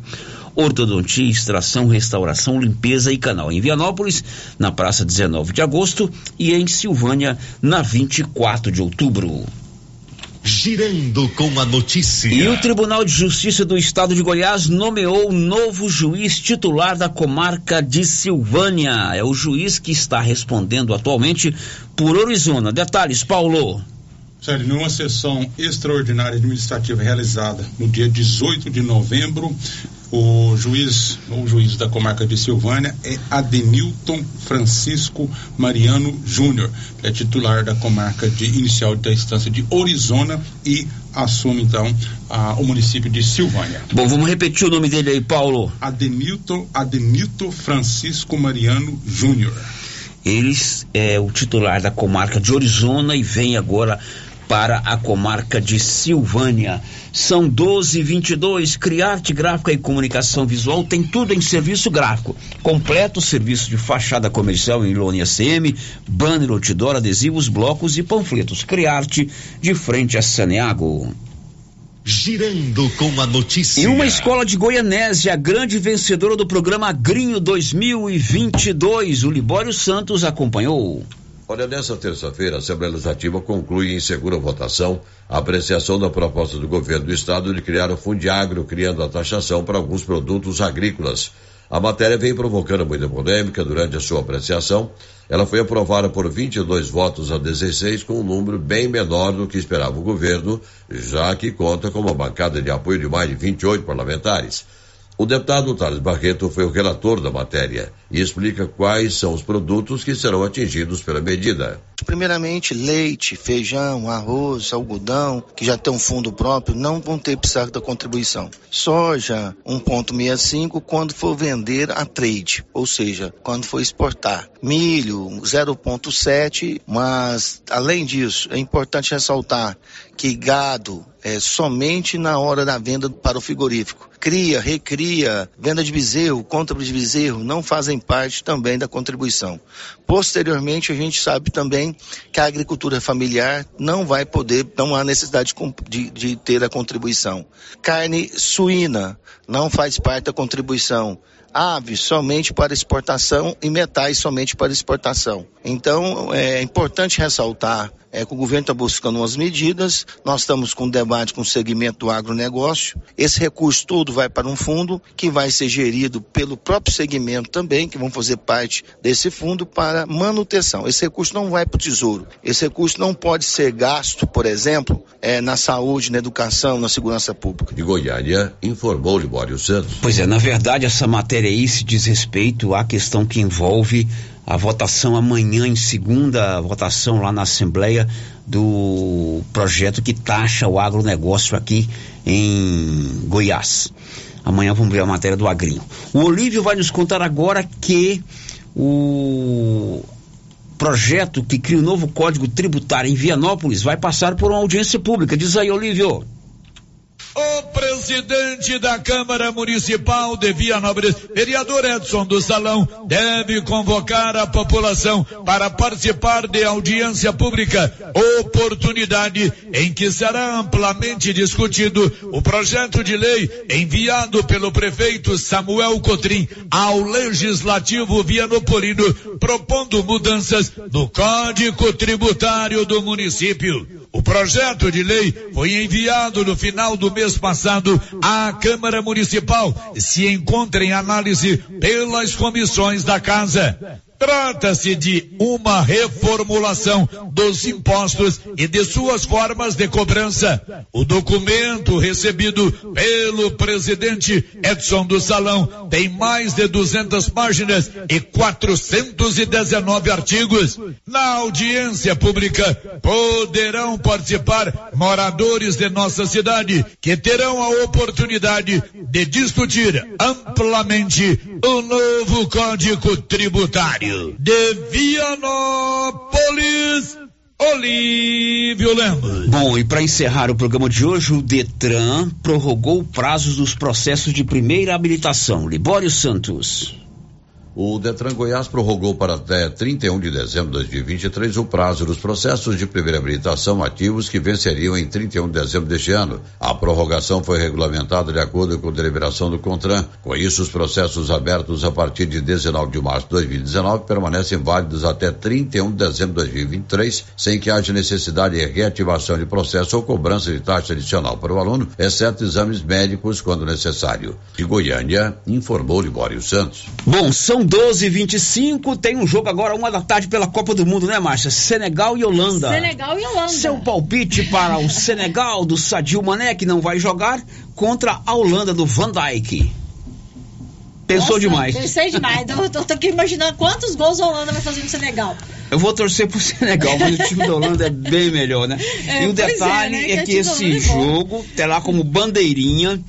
ortodontia, extração, restauração, limpeza e canal. Em Vianópolis, na praça 19 de agosto e em Silvânia, na 24 de outubro. Girando com a notícia. E o Tribunal de Justiça do Estado de Goiás nomeou novo juiz titular da comarca de Silvânia. É o juiz que está respondendo atualmente por Orizona. Detalhes, Paulo. Sério, numa sessão extraordinária administrativa realizada no dia 18 de novembro, o juiz, o juiz da comarca de Silvânia é Adenilton Francisco Mariano Júnior, que é titular da comarca de inicial da instância de Orizona e assume então a, o município de Silvânia. Bom, vamos repetir o nome dele aí, Paulo. Adenilton, Adenilton Francisco Mariano Júnior. Ele é o titular da comarca de Orizona e vem agora para a comarca de Silvânia. São 12 22 Criarte Gráfica e Comunicação Visual tem tudo em serviço gráfico. Completo serviço de fachada comercial em lona CM, banner, outdoor, adesivos, blocos e panfletos. Criarte de frente a Saneago. Girando com a notícia. E uma escola de Goianésia, a grande vencedora do programa Agrinho 2022. O Libório Santos acompanhou. Olha, nessa terça-feira, a Assembleia Legislativa conclui em segura votação a apreciação da proposta do governo do estado de criar o Fundiagro, criando a taxação para alguns produtos agrícolas. A matéria vem provocando muita polêmica durante a sua apreciação. Ela foi aprovada por 22 votos a 16, com um número bem menor do que esperava o governo, já que conta com uma bancada de apoio de mais de 28 parlamentares. O deputado Thales Barreto foi o relator da matéria e explica quais são os produtos que serão atingidos pela medida. Primeiramente, leite, feijão, arroz, algodão, que já tem um fundo próprio, não vão ter precisar da contribuição. Soja, 1,65 quando for vender a trade, ou seja, quando for exportar. Milho, 0,7, mas além disso, é importante ressaltar que gado é somente na hora da venda para o frigorífico. Cria, recria, venda de bezerro, compra de bezerro não fazem parte também da contribuição. Posteriormente, a gente sabe também que a agricultura familiar não vai poder, não há necessidade de, de ter a contribuição. Carne suína não faz parte da contribuição aves somente para exportação e metais somente para exportação. Então, é importante ressaltar é, que o governo está buscando umas medidas, nós estamos com um debate com o segmento do agronegócio. Esse recurso todo vai para um fundo que vai ser gerido pelo próprio segmento também, que vão fazer parte desse fundo para manutenção. Esse recurso não vai para o tesouro. Esse recurso não pode ser gasto, por exemplo, é, na saúde, na educação, na segurança pública. De Goiânia, informou Libório Santos. Pois é, na verdade, essa matéria se diz respeito à questão que envolve a votação amanhã em segunda votação lá na Assembleia do projeto que taxa o agronegócio aqui em Goiás. Amanhã vamos ver a matéria do Agrinho. O Olívio vai nos contar agora que o projeto que cria o novo Código Tributário em Vianópolis vai passar por uma audiência pública. Diz aí, Olívio. O presidente da Câmara Municipal de Vianópolis, vereador Edson do Salão, deve convocar a população para participar de audiência pública, oportunidade em que será amplamente discutido o projeto de lei enviado pelo prefeito Samuel Cotrim ao Legislativo Vianopolino, propondo mudanças no Código Tributário do município. O projeto de lei foi enviado no final do mês passado à Câmara Municipal e se encontra em análise pelas comissões da Casa. Trata-se de uma reformulação dos impostos e de suas formas de cobrança. O documento recebido pelo presidente Edson do Salão tem mais de 200 páginas e 419 artigos. Na audiência pública poderão participar moradores de nossa cidade que terão a oportunidade de discutir amplamente o novo Código Tributário de Vianópolis, Olívio Lemos. Bom, e para encerrar o programa de hoje, o Detran prorrogou prazos dos processos de primeira habilitação. Libório Santos. O Detran Goiás prorrogou para até 31 de dezembro de 2023 o prazo dos processos de primeira habilitação ativos que venceriam em 31 de dezembro deste ano. A prorrogação foi regulamentada de acordo com a deliberação do CONTRAN. Com isso, os processos abertos a partir de 19 de março de 2019 permanecem válidos até 31 de dezembro de 2023, sem que haja necessidade de reativação de processo ou cobrança de taxa adicional para o aluno, exceto exames médicos quando necessário. De Goiânia, informou Libório Santos. Bom, são 12 25 tem um jogo agora, uma da tarde, pela Copa do Mundo, né, Márcia? Senegal e Holanda. Senegal e Holanda. Seu palpite para o Senegal do Sadio Mané, que não vai jogar, contra a Holanda do Van Dijk. Pensou Nossa, demais. Pensei demais. Eu tô, tô aqui imaginando quantos gols a Holanda vai fazer no Senegal. Eu vou torcer pro Senegal, mas o time da Holanda é bem melhor, né? É, e o é, detalhe né? é, Que que time da esse é jogo terá como bandeirinha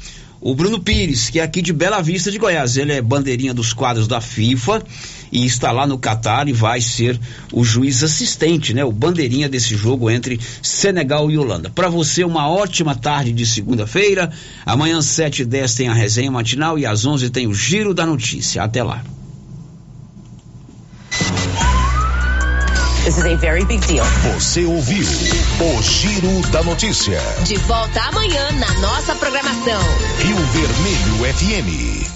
o Bruno Pires, que é aqui de Bela Vista de Goiás. Ele é bandeirinha dos quadros da FIFA e está lá no Catar e vai ser o juiz assistente, né? O bandeirinha desse jogo entre Senegal e Holanda. Para você, uma ótima tarde de segunda-feira. Amanhã, às 7h10 tem a resenha matinal e às 11 tem o Giro da Notícia. Até lá. This is a very big deal. Você ouviu o Giro da Notícia. De volta amanhã na nossa programação. Rio Vermelho FM.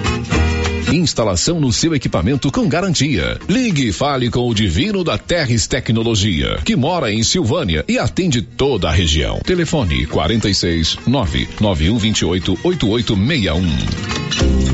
Instalação no seu equipamento com garantia. Ligue e fale com o Divino da Terres Tecnologia, que mora em Silvânia e atende toda a região. Telefone 46 99128 8861.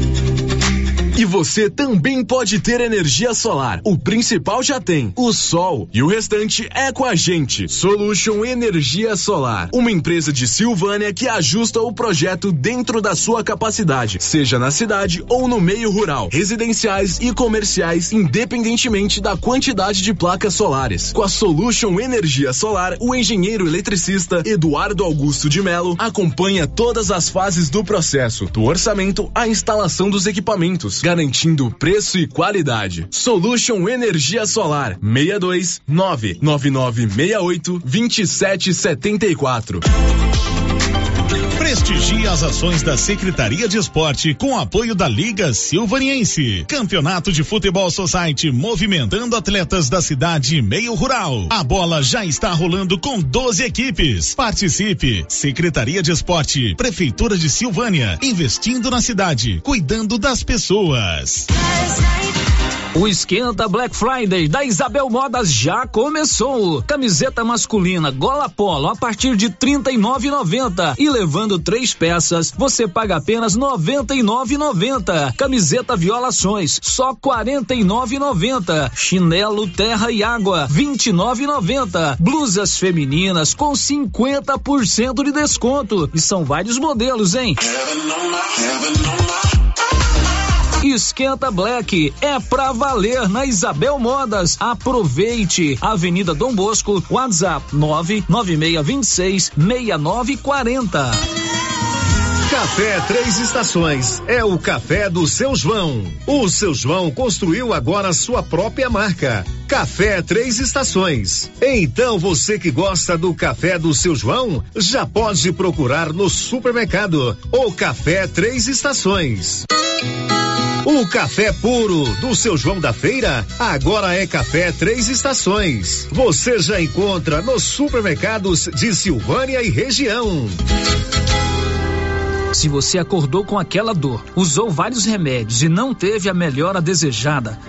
E você também pode ter energia solar. O principal já tem, o sol. E o restante é com a gente. Solution Energia Solar. Uma empresa de Silvânia que ajusta o projeto dentro da sua capacidade, seja na cidade ou no meio rural, residenciais e comerciais, independentemente da quantidade de placas solares. Com a Solution Energia Solar, o engenheiro eletricista Eduardo Augusto de Melo acompanha todas as fases do processo, do orçamento à instalação dos equipamentos, garantindo preço e qualidade. Solution Energia Solar 62 99968 2774. Prestigie as ações da Secretaria de Esporte com apoio da Liga Silvaniense. Campeonato de Futebol Society movimentando atletas da cidade e meio rural. A bola já está rolando com 12 equipes. Participe. Secretaria de Esporte, Prefeitura de Silvânia, investindo na cidade, cuidando das pessoas. O esquenta Black Friday da Isabel Modas já começou. Camiseta masculina gola polo a partir de trinta e nove noventa e levando três peças você paga apenas noventa e nove noventa. Camiseta violações só quarenta e nove noventa. Chinelo terra e água vinte e nove noventa. Blusas femininas com cinquenta por cento de desconto e são vários modelos, hein? Esquenta Black é pra valer na Isabel Modas. Aproveite. Avenida Dom Bosco, WhatsApp 99626 6940. Café Três Estações é o café do seu João. O seu João construiu agora sua própria marca. Café Três Estações. Então você que gosta do café do seu João, já pode procurar no supermercado o Café Três Estações. O café puro do seu João da Feira agora é café três estações. Você já encontra nos supermercados de Silvânia e região. Se você acordou com aquela dor, usou vários remédios e não teve a melhora desejada,